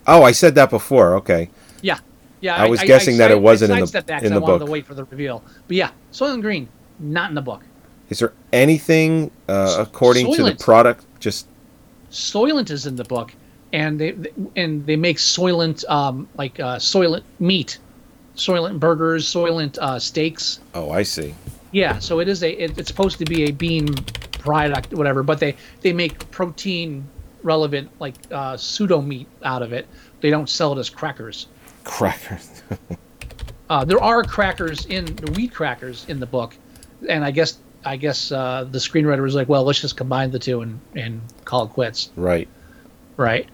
Oh, I said that before. Okay. Yeah, yeah. I was guessing that it wasn't in the- that in I the wanted book. to wait for the reveal. But yeah, Soylent Green not in the book. Is there anything uh, according to the product? Just Soylent is in the book, and they and they make Soylent um, like uh, Soylent meat, Soylent burgers, Soylent uh, steaks. oh, I see. Yeah, so it is a. It, it's supposed to be a bean product, whatever. But they they make protein relevant like uh, pseudo meat out of it. They don't sell it as crackers. Crackers. Uh, there are crackers in the wheat crackers in the book, and I guess I guess uh, the screenwriter was like, well, let's just combine the two and and call it quits. right. Right.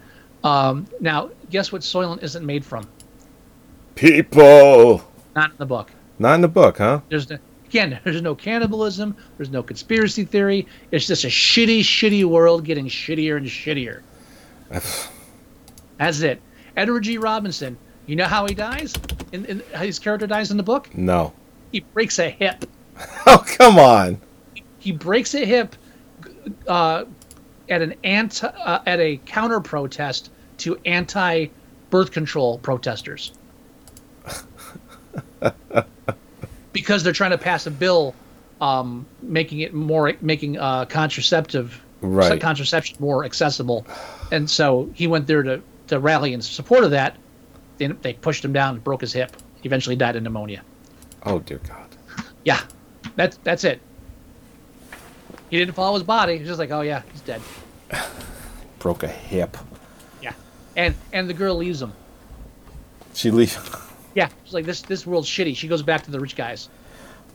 Um, now, guess what Soylent isn't made from? People. Not in the book. Not in the book, huh? There's no, again, there's no cannibalism. There's no conspiracy theory. It's just a shitty, shitty world getting shittier and shittier. That's it. Edward G. Robinson. You know how he dies? In, in how his character dies in the book? No. He breaks a hip. Oh, come on. He breaks a hip uh, at an anti uh, at a counter protest to anti birth control protesters. because they're trying to pass a bill um, making it more making uh, contraceptive Right. contraception more accessible, and so he went there to, to rally in support of that. They, they pushed him down and broke his hip. He eventually died of pneumonia. Oh, dear God. Yeah, that's that's it. He didn't follow his body. He's just like, oh yeah, he's dead. Broke a hip. Yeah, and and the girl leaves him. She leaves. Yeah, she's like this this world's shitty. She goes back to the rich guys.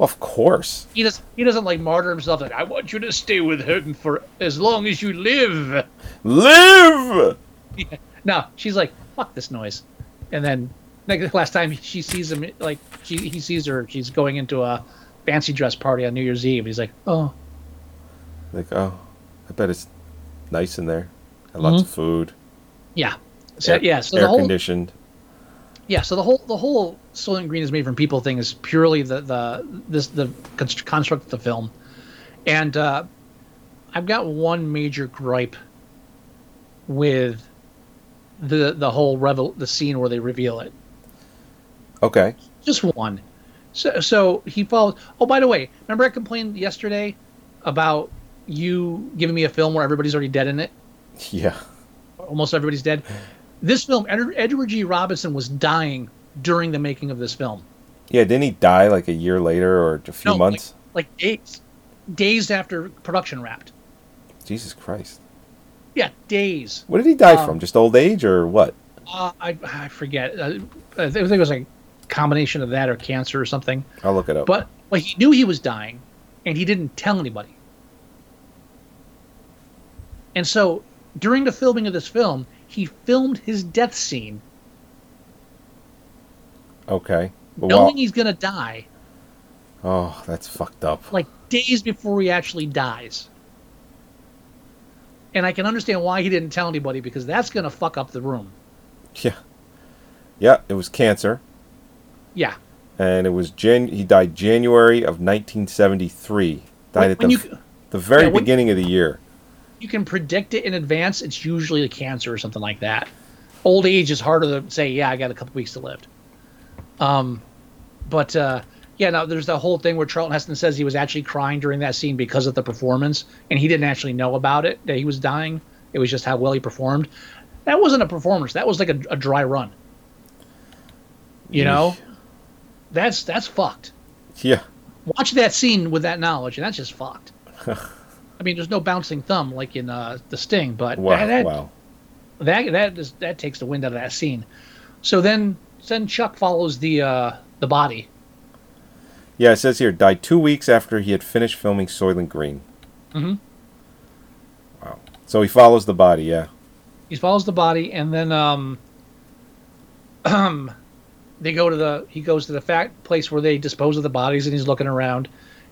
Of course. He does he doesn't like martyr himself. Like I want you to stay with him for as long as you live. Live! Yeah. No, she's like fuck this noise, and then like the last time she sees him, like she he sees her, she's going into a fancy dress party on New Year's Eve. He's like, oh, Like, oh, I bet it's nice in there. And lots Mhm. of food. yeah, so air, yeah, so air the whole conditioned. Yeah, so the whole the whole Soylent Green is made from people thing is purely the the this the const- construct of the film, and uh, I've got one major gripe with the the whole revel the scene where they reveal it. Okay. Just one. So so he follows. Oh, by the way, remember I complained yesterday about you giving me a film where everybody's already dead in it. Yeah. Almost everybody's dead. This film, Ed- Edward G. Robinson was dying during the making of this film. Yeah, didn't he die like a year later or a few No, months? Like, like days, days after production wrapped. Jesus Christ. Yeah, days. What did he die Um, from? Just old age or what? Uh, I I forget. Uh, I think it was like a combination of that or cancer or something. I'll look it up. But but he knew he was dying, and he didn't tell anybody. And so during the filming of this film, he filmed his death scene, okay. But knowing he's gonna die, oh, that's fucked up. like days before he actually dies. And I can understand why he didn't tell anybody because that's gonna fuck up the room. Yeah. Yeah, it was cancer. Yeah. And it was Jan- he died January of 1973. Died When- at the, you- the very Yeah, when- beginning of the year. You can predict it in advance. It's usually a cancer or something like that. Old age is harder to say. Yeah, I got a couple weeks to live. Um, but uh, yeah, now there's the whole thing where Charlton Heston says he was actually crying during that scene because of the performance, and he didn't actually know about it that he was dying. It was just how well he performed. That wasn't a performance. That was like a, a dry run. You know, that's that's fucked. Yeah. Watch that scene with that knowledge, and that's just fucked. I mean, there's no bouncing thumb like in uh, the Sting, but Wow. that, that, wow. that that is, that takes the wind out of that scene. So then, then Chuck follows the uh, the body. Yeah, it says here died two weeks after he had finished filming Soylent Green. Mm-hmm. Wow. So he follows the body. Yeah. He follows the body, and then um, um, they go to the he goes to the fact place where they dispose of the bodies, and he's looking around.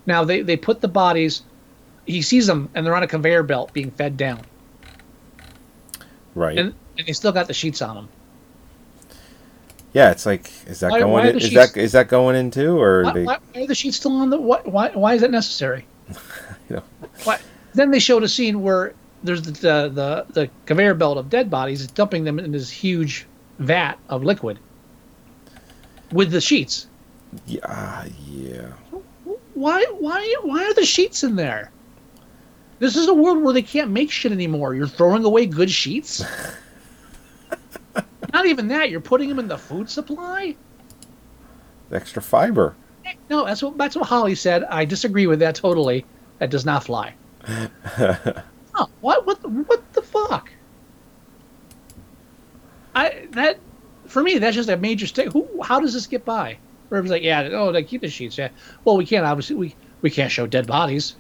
Now they they put the bodies. He sees them, and they're on a conveyor belt being fed down, Right. and and they still got the sheets on them. yeah, it's like is that Why- going why in, is sheets- that is that going in too or Why, they why, why are the sheets still on the what? Why why is that necessary? you know Why? Then they showed a scene where there's the the, the the conveyor belt of dead bodies dumping them in this huge vat of liquid with the sheets. yeah, ah, yeah. Why why why are the sheets in there? This is a world where they can't make shit anymore. You're throwing away good sheets. Not even that. You're putting them in the food supply. Extra fiber. No, that's what that's what Holly said. I disagree with that totally. That does not fly. Huh, what? What? the- What the fuck? I that for me that's just a major stick. Who? How does this get by? Was like, yeah, oh, they keep the sheets. Yeah. Well, we can't obviously we we can't show dead bodies.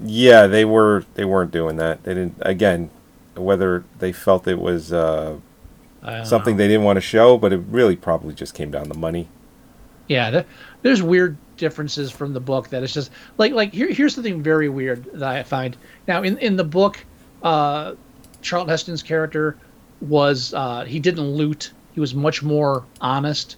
Yeah, they were they weren't doing that. They didn't again whether they felt it was uh, something they didn't want to show, but it really probably just came down to money. Yeah, there, there's weird differences from the book that it's just like like here, here's something very weird that I find. Now in in the book, uh, Charlton Heston's character was uh, he didn't loot. He was much more honest,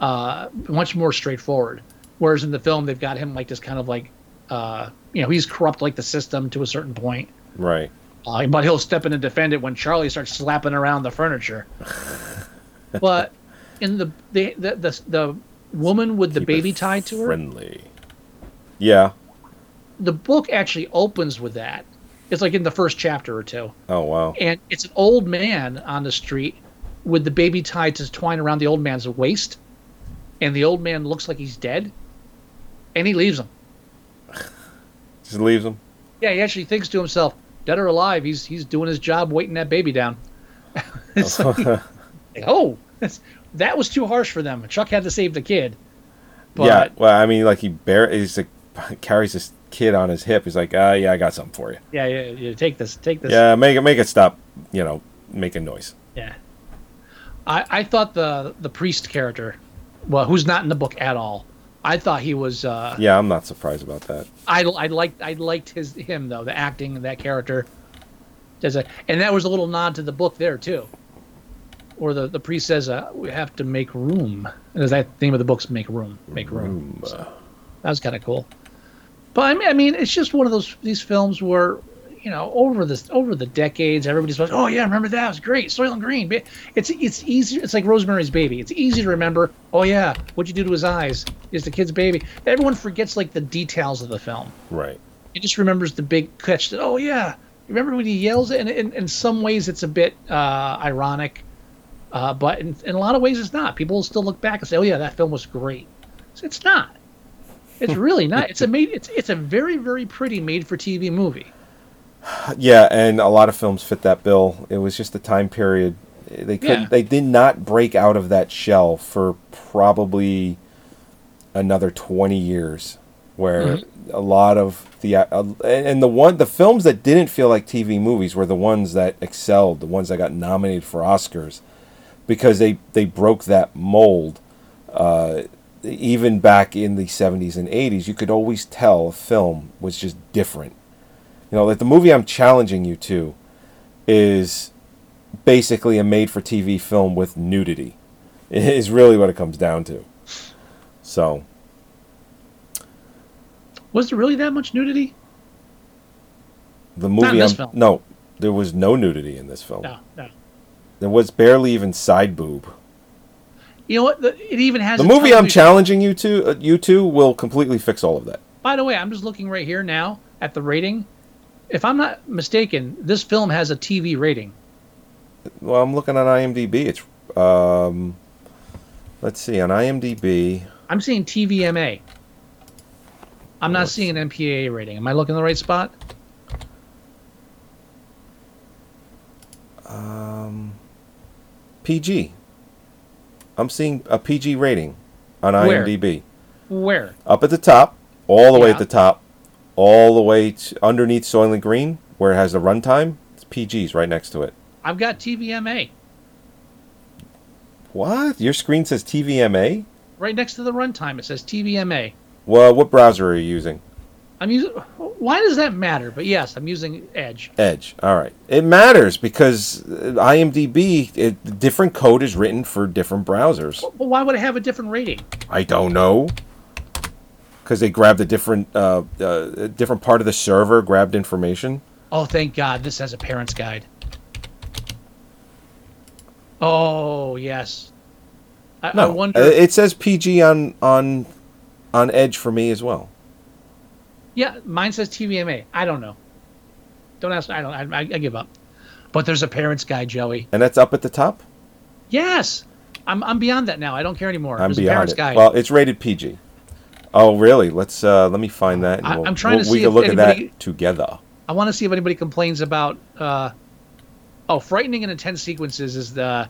uh, much more straightforward. Whereas in the film, they've got him like this kind of like uh, you know he's corrupt like the system to a certain point. Right. Uh, but he'll step in and defend it when Charlie starts slapping around the furniture. but in the the the the, the woman with the Keep baby tied to her, Friendly. Yeah. the book actually opens with that. It's like in the first chapter or two, Oh wow. and it's an old man on the street with the baby tied to twine around the old man's waist, and the old man looks like he's dead, and he leaves him. Just leaves him. Yeah, he actually thinks to himself, dead or alive, he's he's doing his job, waiting that baby down. it's like, oh, that was too harsh for them. Chuck had to save the kid. But yeah. Well, I mean, like he bear he's like carries this kid on his hip. He's like, ah, yeah, I got something for you. yeah, yeah, yeah, take this, take this. Yeah, make it make it stop. You know, making noise. Yeah. I, I thought the the priest character, well, who's not in the book at all. I thought he was. Uh, Yeah, I'm not surprised about that. I I liked I liked his him though the acting that character. Does a and that was a little nod to the book there too, or the the priest says uh, we have to make room. And there's that theme of the book's make room, make room. So, that was kind of cool. But I mean, I mean, it's just one of those these films where you know over the over the decades, everybody's like, oh yeah, remember that it was great, Soylent Green. It's it's easy. It's like Rosemary's Baby. It's easy to remember. Oh yeah, what'd you do to his eyes? Is the kid's baby? Everyone forgets like the details of the film. Right. He just remembers the big catch. That oh yeah, remember when he yells? And in, in some ways, it's a bit uh, ironic, uh, but in, in a lot of ways, it's not. People will still look back and say, oh yeah, that film was great. So it's not. It's really not. It's a made. It's it's a very very pretty made for TV movie. Yeah, and a lot of films fit that bill. It was just a time period. They couldn't. Yeah. They did not break out of that shell for probably another twenty years, where a lot of the uh, and the one the films that didn't feel like TV movies were the ones that excelled, the ones that got nominated for Oscars, because they they broke that mold. Uh, even back in the 70s and 80s, you could always tell a film was just different. You know, like the movie I'm challenging you to is basically a made for TV film with nudity, is really what it comes down to. So, Was there really that much nudity? the movie this I'm, film. no, there was no nudity in this film. No, no. There was barely even side boob. You know what? The, it even has The movie I'm challenging you to, uh, you two, will completely fix all of that. By the way, I'm just looking right here now at the rating. If I'm not mistaken, this film has a TV rating. Well, I'm looking on IMDb. It's um, let's see on IMDb. I'm seeing TVMA. I'm not seeing an MPAA rating. Am I looking in the right spot? Um, PG. I'm seeing a PG rating on Where? IMDb. Where? Up at the top, all the way at the top, all the way to underneath Soylent Green, where it has the runtime. It's PG's right next to it. I've got TVMA What? Your screen says TVMA? right next to the runtime. It says TVMA. Well, what browser are you using? I'm using. Why does that matter? But yes, I'm using Edge. Edge. All right. It matters because IMDb, it, different code is written for different browsers. But why would it have a different rating? I don't know. Because they grabbed a different, uh, uh, a different part of the server, grabbed information. Oh, thank God, this has a parent's guide. Oh yes. I, I wonder. uh, it says PG on on on Edge for me as well. Yeah, mine says TVMA. I don't know. Don't ask. I don't. I, I, I give up. But there's a parents' guide, Joey. And that's up at the top. Yes, I'm. I'm beyond that now. I don't care anymore. I'm there's a beyond parents' it. guide. Well, it's rated PG. Oh, really? Let's uh, let me find that. and I- we'll- I'm trying we'll- to we see can if look at anybody- that together. I want to see if anybody complains about. Uh, oh, frightening and intense sequences is the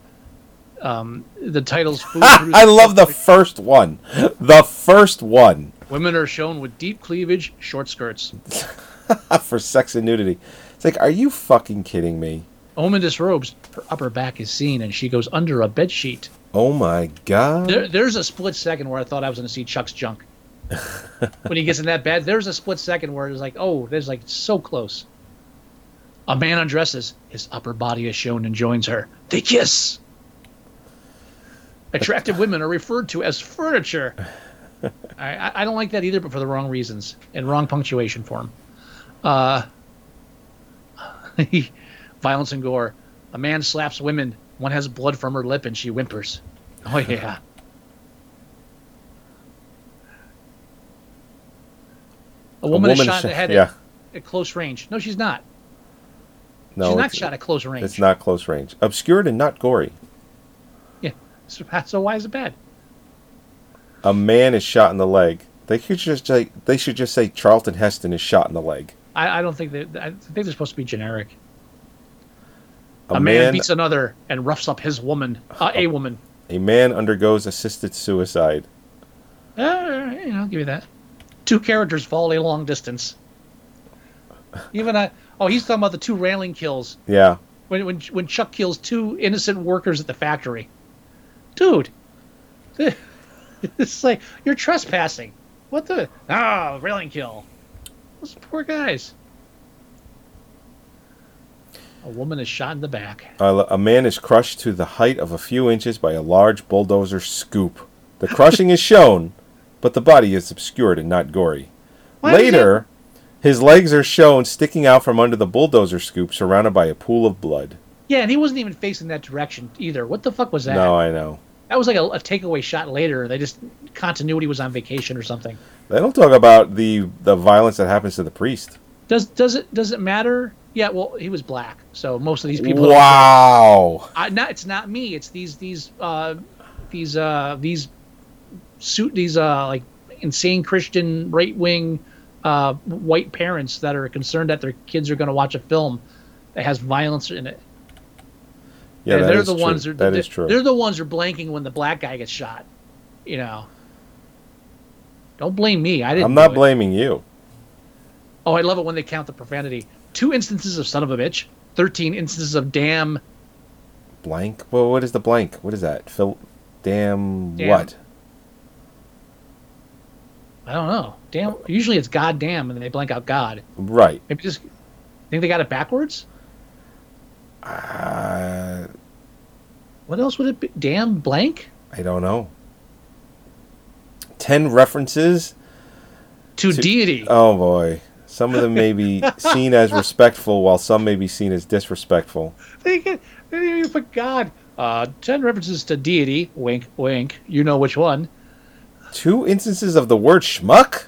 um, the titles. Food I love the first one. The first one Women are shown with deep cleavage, short skirts. for sex and nudity. It's like, are you fucking kidding me? A woman disrobes, her upper back is seen, and she goes under a bed sheet. Oh my god. There, there's a split second where I thought I was going to see Chuck's junk. when he gets in that bed, there's a split second where it's like, oh, there's like so close. A man undresses, his upper body is shown and joins her. They kiss. Attractive women are referred to as furniture. I, I- don't like that either, but for the wrong reasons and wrong punctuation form. Uh, violence and gore. A man slaps women. One has blood from her lip and she whimpers. Oh yeah. A woman, is woman shot in the head yeah. at, at close range. No, she's not. No, she's not shot at close range. It's not close range. Obscured and not gory. Yeah. So, so why is it bad? A man is shot in the leg. They could just say they should just say Charlton Heston is shot in the leg. I, I don't think that. I think they're supposed to be generic. A, A, man, man, beats another and roughs up his woman, uh, a woman. a man undergoes assisted suicide. Uh, you know, I'll give you that. Two characters fall a long distance. Even I. Oh, he's talking about the two railing kills Yeah. when when when Chuck kills two innocent workers at the factory. Dude, it's like you're trespassing. What the? Ah, railing kill. Those poor guys. A woman is shot in the back. A man is crushed to the height of a few inches by a large bulldozer scoop. The crushing is shown, but the body is obscured and not gory. Why Later, his legs are shown sticking out from under the bulldozer scoop, surrounded by a pool of blood. Yeah, and he wasn't even facing that direction either. What the fuck was that? No, I know. That was like a, a takeaway shot later. They just continuity was on vacation or something. They don't talk about the the violence that happens to the priest. Does does it does it matter? Yeah, well, he was black, so most of these people. Wow. I, not it's not me. It's these these uh, these uh, these suit these uh, like insane Christian right wing uh, white parents that are concerned that their kids are going to watch a film that has violence in it. Yeah, and they're the true. ones that That is true. They're the ones who are blanking when the black guy gets shot. You know. Don't blame me. I didn't. I'm not blaming you. Oh, I love it when they count the profanity. Two instances of son of a bitch. Thirteen instances of damn. Blank. Well, what is the blank? What is that? Phil. Damn. Damn. What? I don't know. Damn. Usually it's goddamn, and then they blank out God. Right. Maybe just think they got it backwards. Uh, What else would it be? Damn blank I don't know. Ten references to, deity. Oh boy. Some of them may be seen as respectful, while some may be seen as disrespectful. They get they didn't even put God. Uh, ten references to deity. Wink, wink. You know which one. Two instances of the word schmuck.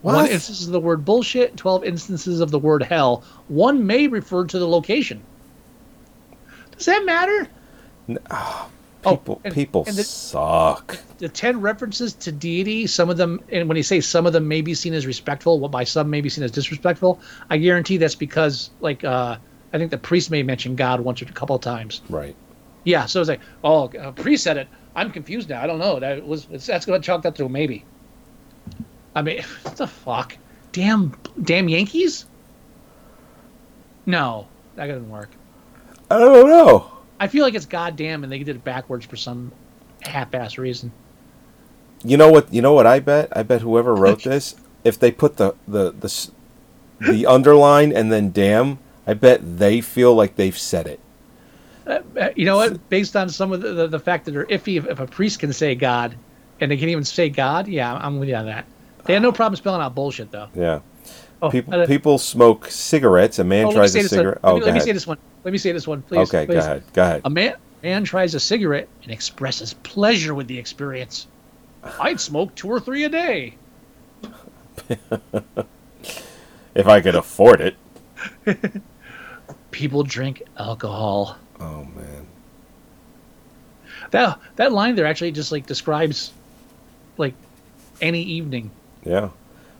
One instance of the word bullshit. Twelve instances of the word hell. One may refer to the location. Does that matter? People, and- people and the- suck. the 10 references to deity, some of them, and when you say some of them may be seen as respectful, what by some may be seen as disrespectful, I guarantee that's because, like, uh, I think the priest may mention God once or a couple of times. Right. Yeah, so it's like, oh, a priest said it. I'm confused now. I don't know. That was that's going to chalk that to a maybe. I mean, what the fuck? Damn, damn Yankees? No, that doesn't work. I don't know. I feel like it's goddamn, and they did it backwards for some half-ass reason. You know what? You know what? I bet. I bet whoever wrote this, if they put the the the the underline and then damn, I bet they feel like they've said it. Uh, you know what? Based on some of the, the, the fact that they're iffy, if, if a priest can say God, and they can even say God, yeah, I'm with you on that. They had no problem spelling out bullshit though. Yeah. Oh, people uh, people smoke cigarettes. A man Oh, tries a this one. cigarette. Let Oh, me, go let me say this one. Let me say this one, please. okay, please. go ahead. Go ahead. A man man tries a cigarette and expresses pleasure with the experience. I'd smoke two or three a day. If I could afford it. People drink alcohol. Oh man. That that line there actually just like describes like any evening. Yeah.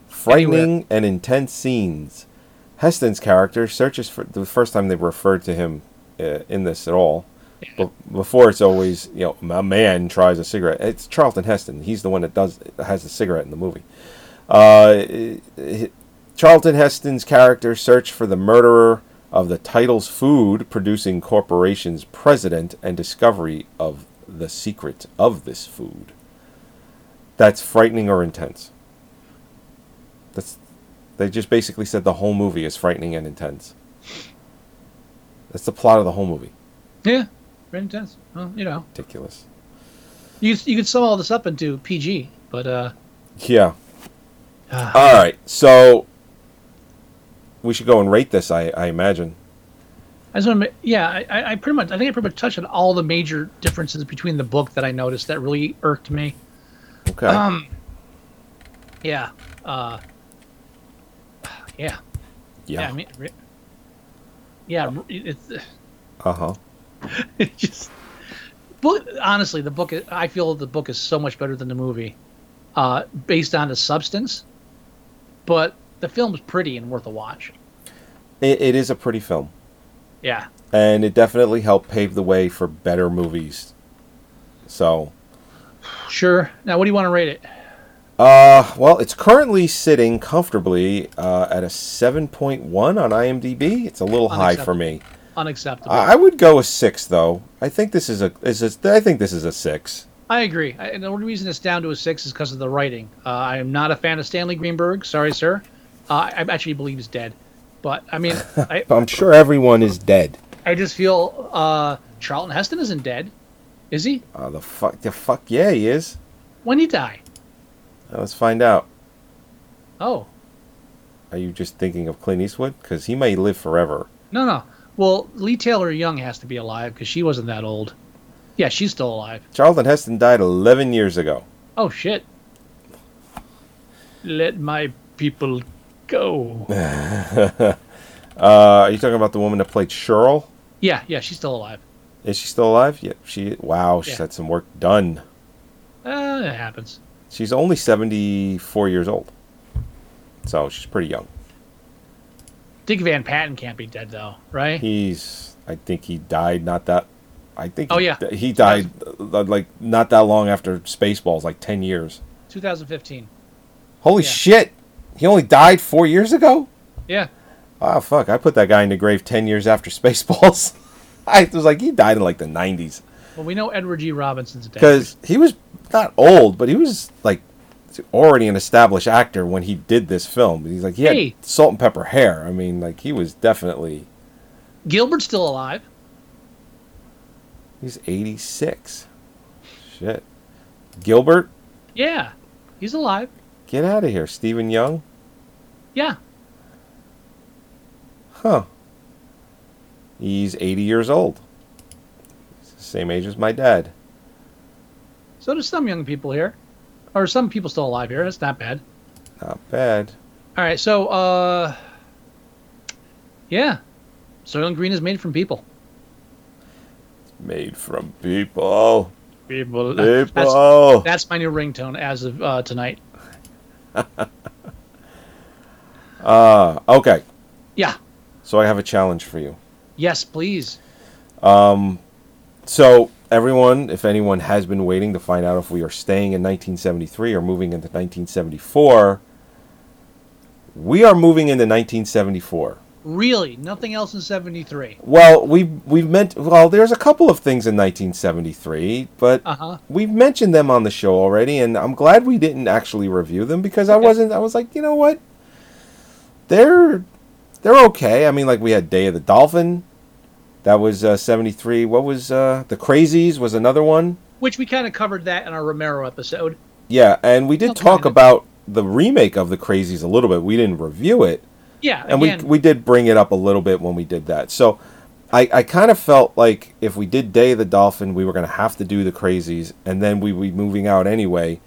Frightening and intense scenes. Heston's character searches for the first time they referred to him uh, in this at all. But before it's always you know a man tries a cigarette. It's Charlton Heston. He's the one that does has the cigarette in the movie. Uh, Charlton Heston's character searched for the murderer of the title's food producing corporation's president and discovery of the secret of this food. That's frightening or intense. That's they just basically said the whole movie is frightening and intense. That's the plot of the whole movie. Yeah, very intense. Well, you know, Ridiculous. you you could sum all this up into PG, but uh, Yeah. All right. So we should go and rate this. I, I imagine. I just want to, yeah, I- I, pretty much, I think I pretty much touched on all the major differences between the book that I noticed that really irked me. Okay. Um, yeah, uh, yeah, yeah. I mean, yeah, it's Uh huh. it just. Book, honestly, the book. I feel the book is so much better than the movie, uh, based on the substance. But the film's pretty and worth a watch. It, it is a pretty film, Yeah. and it definitely helped pave the way for better movies. So, Sure. Now, what do you want to rate it? uh, well, it's currently sitting comfortably uh, at a seven point one on IMDb. It's a little high for me. Unacceptable. I I would go a six though. I think this is a is a, I think this is a six. I agree. I, and the only reason it's down to a six is because of the writing. Uh, I am not a fan of Stanley Greenberg. Sorry, sir. Uh, I actually believe he's dead. But I mean, I, I'm sure everyone is dead. I just feel uh, Charlton Heston isn't dead, is he? Uh, the fuck, the fuck, yeah, he is. When did he die? Let's find out. Oh, Are you just thinking of Clint Eastwood? Because he may live forever. no, no. Well, Leigh Taylor-Young has to be alive because she wasn't that old. Yeah, she's still alive. Charlton Heston died 11 years ago. Oh shit. Let my people go. uh, are you talking about the woman that played Cheryl? yeah, yeah, she's still alive. Is she still alive? Yeah, she. Wow, she's Yeah. had some work done. Uh, it happens. She's only 74 years old, so she's pretty young. Dick Van Patten can't be dead though, right? He's. I think he died not that. I think. Oh, he, yeah. He died uh, like not that long after Spaceballs, like 10 years. 2015. Holy Yeah. shit! He only died four years ago. Yeah. Oh fuck! I put that guy in the grave 10 years after Spaceballs. I was like, he died in like the 90s. Well, we know Edward G. Robinson's dead. because he was not old, but he was like already an established actor when he did this film. He's like he had Hey. salt and pepper hair. I mean, like he was definitely Gilbert's still alive. he's eighty six. Shit, Gilbert, Yeah, he's alive. get out of here, Stephen Young. Yeah. Huh? He's eighty years old. He's the same age as my dad. So there's some young people here, or some people still alive here. That's not bad. Not bad. All right, so uh, yeah, Soylent Green is made from people. Made from people. People. People. That's, that's my new ringtone as of uh, tonight. Uh, okay. Yeah. So I have a challenge for you. Yes, please. Um, so everyone, if anyone has been waiting to find out if we are staying in 1973 or moving into 1974, we are moving into 1974. Really, nothing else in '73. Well, we we've meant well. There's a couple of things in 1973, but Uh huh. we've mentioned them on the show already, and I'm glad we didn't actually review them because I wasn't. I was like, you know what? They're they're okay. I mean, like we had Day of the Dolphin, that was uh, 73. What was uh, the Crazies was another one. Which we kind of covered that in our Romero episode. Yeah, and we did talk kinda. about the remake of the Crazies a little bit. We didn't review it. Yeah, and again, we we did bring it up a little bit when we did that. So I, I kind of felt like if we did Day of the Dolphin, we were going to have to do the Crazies, and then we would be moving out anyway.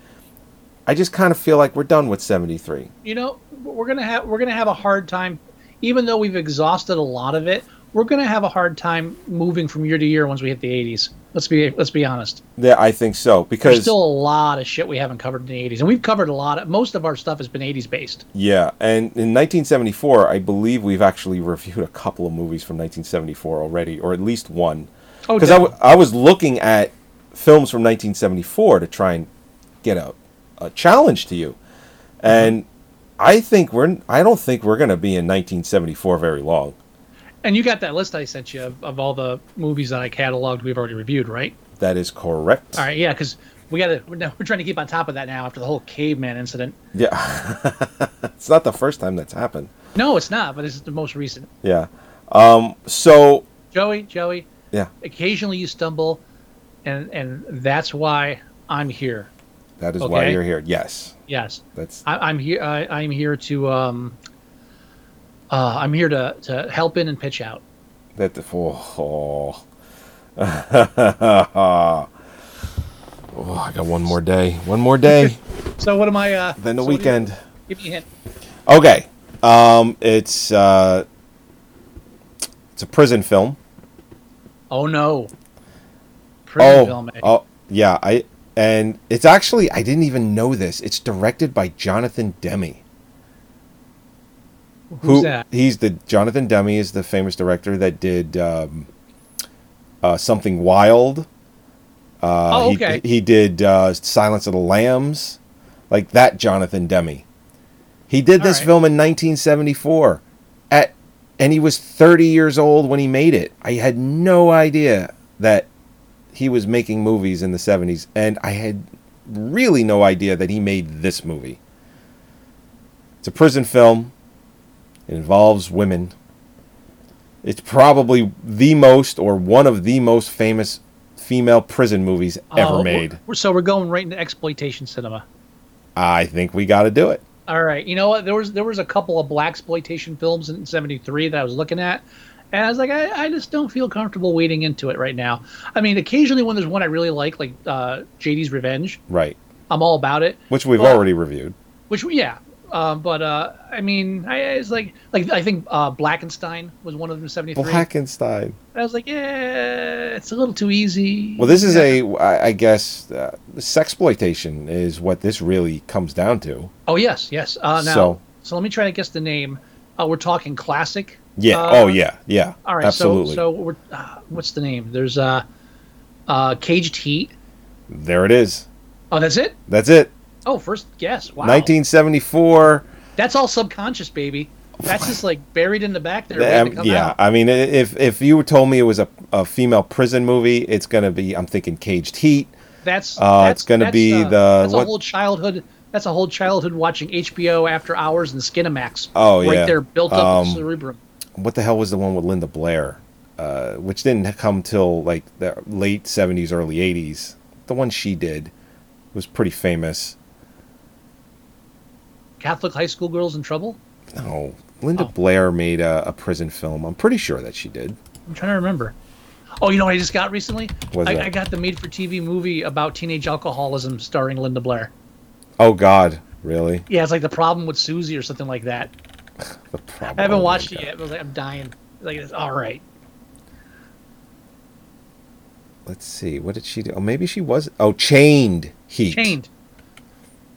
I just kind of feel like we're done with 73. you know, we're gonna have we're gonna have a hard time, even though we've exhausted a lot of it. we're gonna have a hard time moving from year to year once we hit the 80s. Let's be let's be honest. Yeah, I think so because There's still a lot of shit we haven't covered in the 80s, and we've covered a lot of most of our stuff has been 80s based. yeah, and in 1974, I believe we've actually reviewed a couple of movies from 1974 already, or at least one. Oh, because I, w- I was looking at films from 1974 to try and get a, a challenge to you, and I think we're I don't think we're gonna be in 1974 very long. And you got that list I sent you of, of all the movies that I cataloged we've already reviewed, right? That is correct. All right, yeah, because we got to we're, trying to keep on top of that now after the whole caveman incident. Yeah, it's not the first time that's happened. No, it's not, but it's the most recent. Yeah. Um. So Joey, Joey, yeah, occasionally you stumble, and and that's why I'm here. That is why you're here. Yes. Yes, That's I, I'm here. I, I'm here to um. Uh, I'm here to, to help in and pitch out. that. The, oh. oh. Oh, I got one more day. One more day. So what am I? Uh, then the so weekend. Give me a hint. Okay. Um. It's uh. It's a prison film. Oh no. Prison oh. film, eh? Oh. Yeah. I. And it's actually I didn't even know this. It's directed by Jonathan Demme. Who's that? He's the Jonathan Demme is the famous director that did um, uh, something wild. Uh, Oh, he- okay. He, did uh, Silence of the Lambs, like that. Jonathan Demme. He did this right. film in 1974, at, and he was 30 years old when he made it. I had no idea that he was making movies in the 70s, and I had really no idea that he made this movie. It's a prison film. It involves women. It's probably the most or one of the most famous female prison movies uh, ever Oh, made. we're- So we're going right into exploitation cinema. I think we got to do it. All right. You know what? There was there was a couple of black exploitation films in '73 that I was looking at, and I was like, I, I just don't feel comfortable wading into it right now. I mean, occasionally when there's one I really like, like uh, JD's Revenge, Right. I'm all about it. Which we've Well- already reviewed. Which we yeah, um, but uh, I mean, I it's like like I think uh, Blackenstein was one of them in '73. Blackenstein. I was like, yeah, it's a little too easy. Well, this is a, I I guess, uh, sexploitation is what this really comes down to. Oh yes, yes. Uh, now, So- so, let me try to guess the name. Uh, we're talking classic. Yeah. Uh, oh, yeah. Yeah. All right. Absolutely. So, so we're uh, what's the name? There's uh, uh, Caged Heat. there it is. Oh, that's it. That's it. Oh, first guess. Wow. 1974. That's all subconscious, baby. That's just like buried in the back there. waiting Um, yeah, out. I mean, if if you told me it was a, a female prison movie, it's gonna be. I'm thinking Caged Heat. That's. Uh, that's it's gonna that's, be uh, the- That's what- a whole childhood. That's a whole childhood watching HBO after hours and Skinamax. Oh, right yeah. there, built up Um, in the cerebrum. What the hell was the one with Linda Blair, uh, which didn't come till like the late 70s, early 80s. The one she did was pretty famous. Catholic high school girls in trouble. No, Linda Oh. Blair made a, a prison film. I'm pretty sure that she did. I'm trying to remember. Oh, you know what I just got recently? I. I got the made-for-TV movie about teenage alcoholism starring Linda Blair. Oh God, really? Yeah, it's like the problem with Susie or something like that. I haven't watched it yet. But I was like, I'm dying. Like, it's all right. Let's see. What did she do? Oh, maybe she was. Oh, Chained Heat. Chained.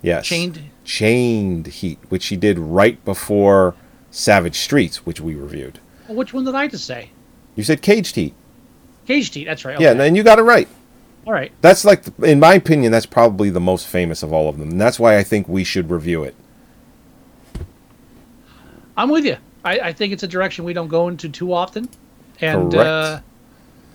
Yes. Chained. Chained Heat, which she did right before Savage Streets, which we reviewed. Well, which one did I just say? You said Caged Heat. Caged Heat. That's right. Yeah, and you got it right. all right. That's like, in my opinion, that's probably the most famous of all of them, and that's why I think we should review it. I'm with you. I, I think it's a direction we don't go into too often. And Correct. uh,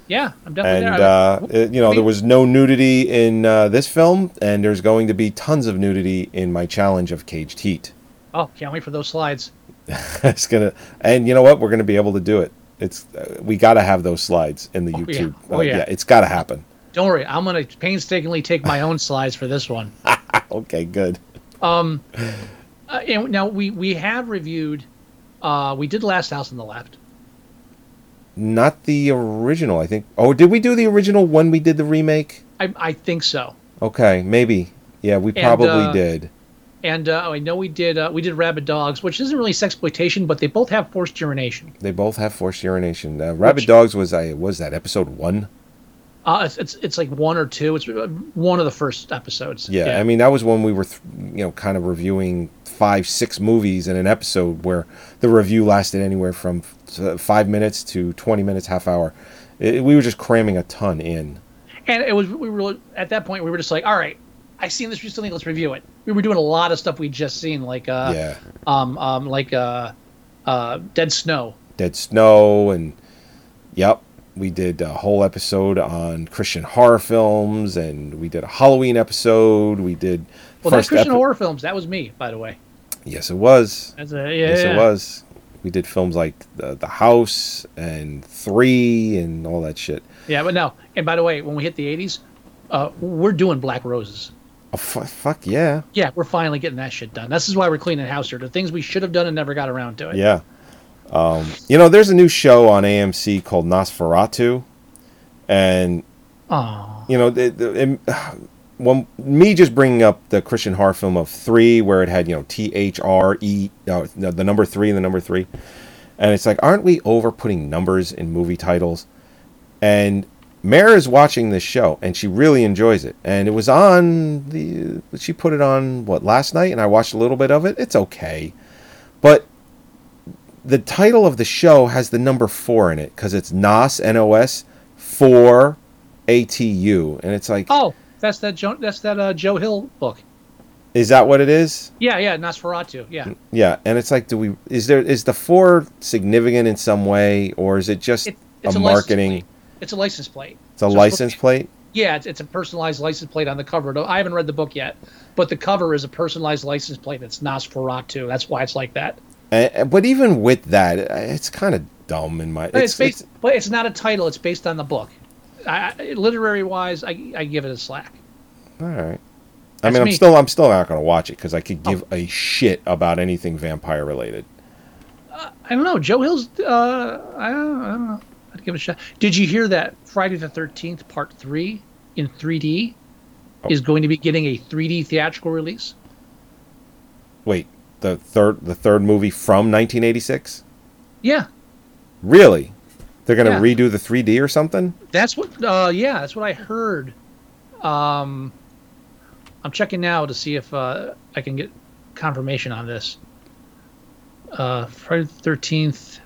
yeah, I'm definitely And there. I- uh, it- you know, there was no nudity in uh, this film, and there's going to be tons of nudity in my challenge of Caged Heat. oh, can't wait for those slides. it's gonna, and you know what? We're gonna be able to do it. It's uh, we got to have those slides in the Oh, yeah. YouTube. Oh, Uh, yeah. it's got to happen. Don't worry. I'm going to painstakingly take my own slides for this one. Okay, good. Um, uh, and now we we have reviewed. Uh, we did Last House on the Left. Not the original, I think. Oh, did we do the original when we did the remake? I I think so. Okay, maybe. Yeah, we And, probably uh, did. And uh, I know we did uh, we did Rabid Dogs, which isn't really sexploitation, but they both have forced urination. They both have forced urination. Uh, Rabid Dogs was I was that episode one. Uh, it's, it's it's like one or two. It's uh, one of the first episodes. Yeah, I mean that was when we were, th- you know, kind of reviewing five, six movies in an episode where the review lasted anywhere from f- five minutes to twenty minutes, half hour. It, we were just cramming a ton in. and it was we were at that point we were just like, all right, I seen this recently, let's review it. We were doing a lot of stuff we'd just seen, like uh, Yeah. um, um, like uh, uh, Dead Snow. Dead Snow, and yep, we did a whole episode on Christian horror films, and we did a Halloween episode. We did Well, first Christian epi- horror films, that was me, by the way. Yes, it was. That's a, yeah, yes, yeah. it was. We did films like the, the House and Three and all that shit. Yeah, but no. And by the way, when we hit the '80s, uh, we're doing Black Roses. Oh, fu- fuck yeah. Yeah, we're finally getting that shit done. This is why we're cleaning house here. The things we should have done and never got around to it. Yeah. Um, you know, there's a new show on AMC called Nosferatu, and Oh. you know, the, the, it- when me just bringing up the Christian horror film of three, where it had you know T H R E, no, no, the number three and the number three, and it's like, aren't we over putting numbers in movie titles? And Mara is watching this show, and she really enjoys it. And it was on the, she put it on what last night, and I watched a little bit of it. It's okay, but the title of the show has the number four in it because it's Nos N O S four A T U, and it's like, Oh, that's that Joe. That's that uh, Joe Hill book. is that what it is? Yeah, yeah, Nosferatu. Yeah. Yeah, and it's like, do we? Is there is the four significant in some way, or is it just It- a, it's a marketing? It's a license plate. It's a So license plate. Yeah, it's, it's a personalized license plate on the cover. I haven't read the book yet, but the cover is a personalized license plate. It's Nosferatu. That's why it's like that. And, but even with that, uh, it's kind of dumb in my. But it's, It's, based, it's, but it's not a title. It's based on the book. I, literary wise, I, I give it a slack. all right. I That's mean, I'm me. still I'm still not going to watch it because I could oh. give a shit about anything vampire related. I don't know. Joe Hill's. Uh, I, don't, I don't know. I'd give it a shot. Did you hear that Friday the Thirteenth Part Three in 3D Oh. is going to be getting a 3D theatrical release? Wait, the third the third movie from 1986? Yeah, Really? They're going to Yeah. redo the 3D or something? that's what. Uh, yeah, that's what I heard. Um, I'm checking now to see if uh, I can get confirmation on this. Uh, Friday the Thirteenth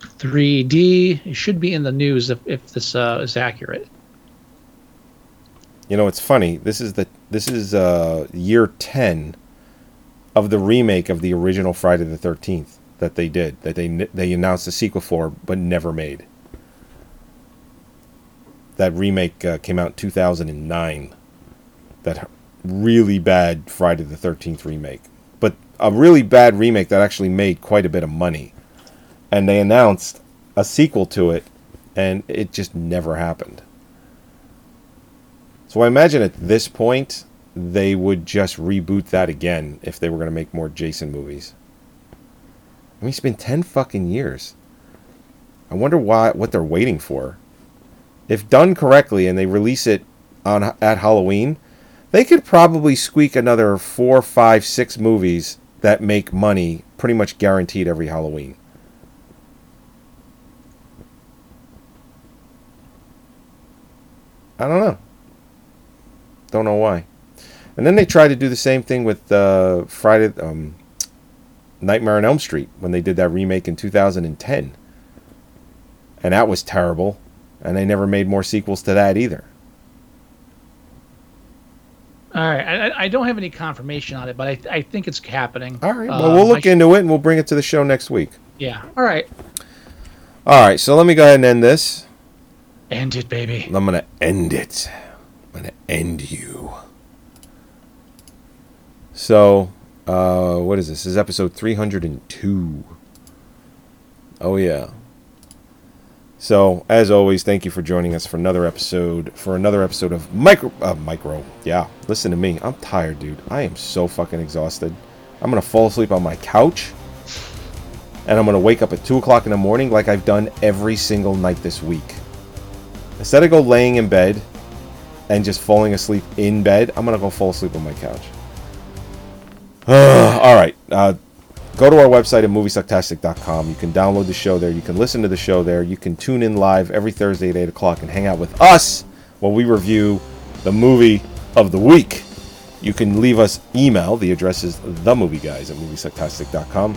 3D. It should be in the news if, if this uh, is accurate. You know, it's funny. This is the this is uh, year 10 of the remake of the original Friday the 13th that they did that they they announced a sequel for but never made. That remake uh, came out in 2009. That really bad Friday the 13th remake. But a really bad remake that actually made quite a bit of money. And they announced a sequel to it and it just never happened. So I imagine at this point they would just reboot that again if they were going to make more Jason movies. I mean, it's been ten fucking years. I wonder why what they're waiting for. If done correctly and they release it on at Halloween, they could probably squeak another four, five, six movies that make money pretty much guaranteed every Halloween. I don't know. Don't know why. And then they tried to do the same thing with uh, Friday, um, Nightmare on Elm Street when they did that remake in 2010, and that was terrible. And they never made more sequels to that either. All right, I, I- don't have any confirmation on it, but I, I think it's happening. All right. Well, we'll Um, look I- into it and we'll bring it to the show next week. Yeah. All right. All right. So let me go ahead and end this. End it, baby. I'm gonna end it. I'm gonna end you. So, uh, what is this? This is episode 302. Oh yeah. So, as always, thank you for joining us for another episode. For another episode of micro, uh, micro. Yeah, listen to me. I'm tired, dude. I am so fucking exhausted. I'm gonna fall asleep on my couch, and I'm gonna wake up at two o'clock in the morning, like I've done every single night this week. Instead of go laying in bed and just falling asleep in bed, I'm gonna go fall asleep on my couch. All right. Uh, go to our website at moviesucktastic.com. You can download the show there. You can listen to the show there. You can tune in live every Thursday at 8 o'clock and hang out with us while we review the movie of the week. You can leave us email. The address is themovieguys at moviesucktastic.com.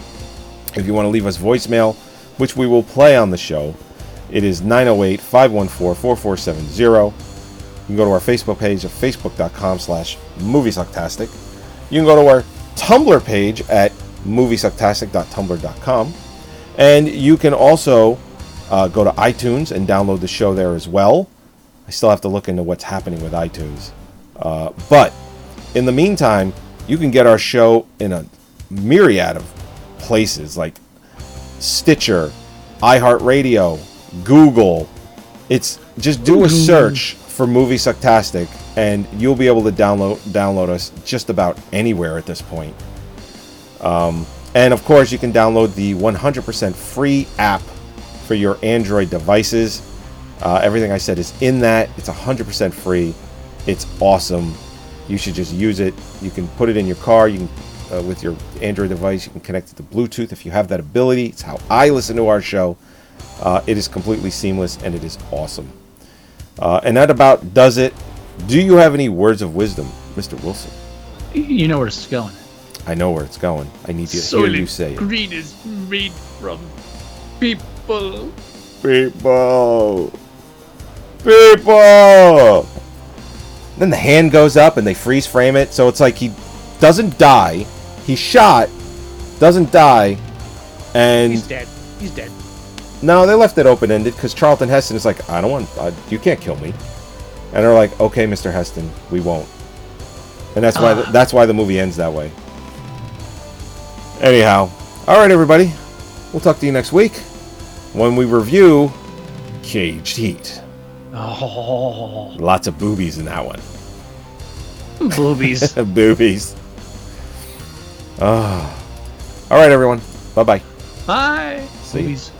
If you want to leave us voicemail, which we will play on the show, it is 908 514 4470. You can go to our Facebook page at facebook.com slash moviesucktastic. You can go to our Tumblr page at moviesucktastic.tumblr.com. And you can also uh, go to iTunes and download the show there as well. I still have to look into what's happening with iTunes. Uh, but in the meantime, you can get our show in a myriad of places like Stitcher, iHeartRadio, Google. It's just do a search for Movie Sucktastic and you'll be able to download download us just about anywhere at this point. Um, and of course, you can download the 100% free app for your Android devices. Uh, everything I said is in that. It's 100% free. It's awesome. You should just use it. You can put it in your car. You can uh, with your Android device. You can connect it to Bluetooth if you have that ability. It's how I listen to our show. Uh, it is completely seamless and it is awesome. Uh, and that about does it. Do you have any words of wisdom, Mr. Wilson? You know where it's going. I know where it's going. I need you to hear you say it. green is made from people. People. People. Then the hand goes up and they freeze frame it, so it's like he doesn't die. He's shot, doesn't die, and He's dead. He's dead. no, they left it open ended because Charlton Heston is like, I don't want, uh, you can't kill me, and they're like, okay, Mr. Heston, we won't, and that's why Ah. that's why the movie ends that way. Anyhow, all right, everybody, we'll talk to you next week when we review Caged Heat. Oh, Lots of boobies in that one. boobies. boobies. Ah. All right, everyone. Bye bye. Bye. See you. Boobies.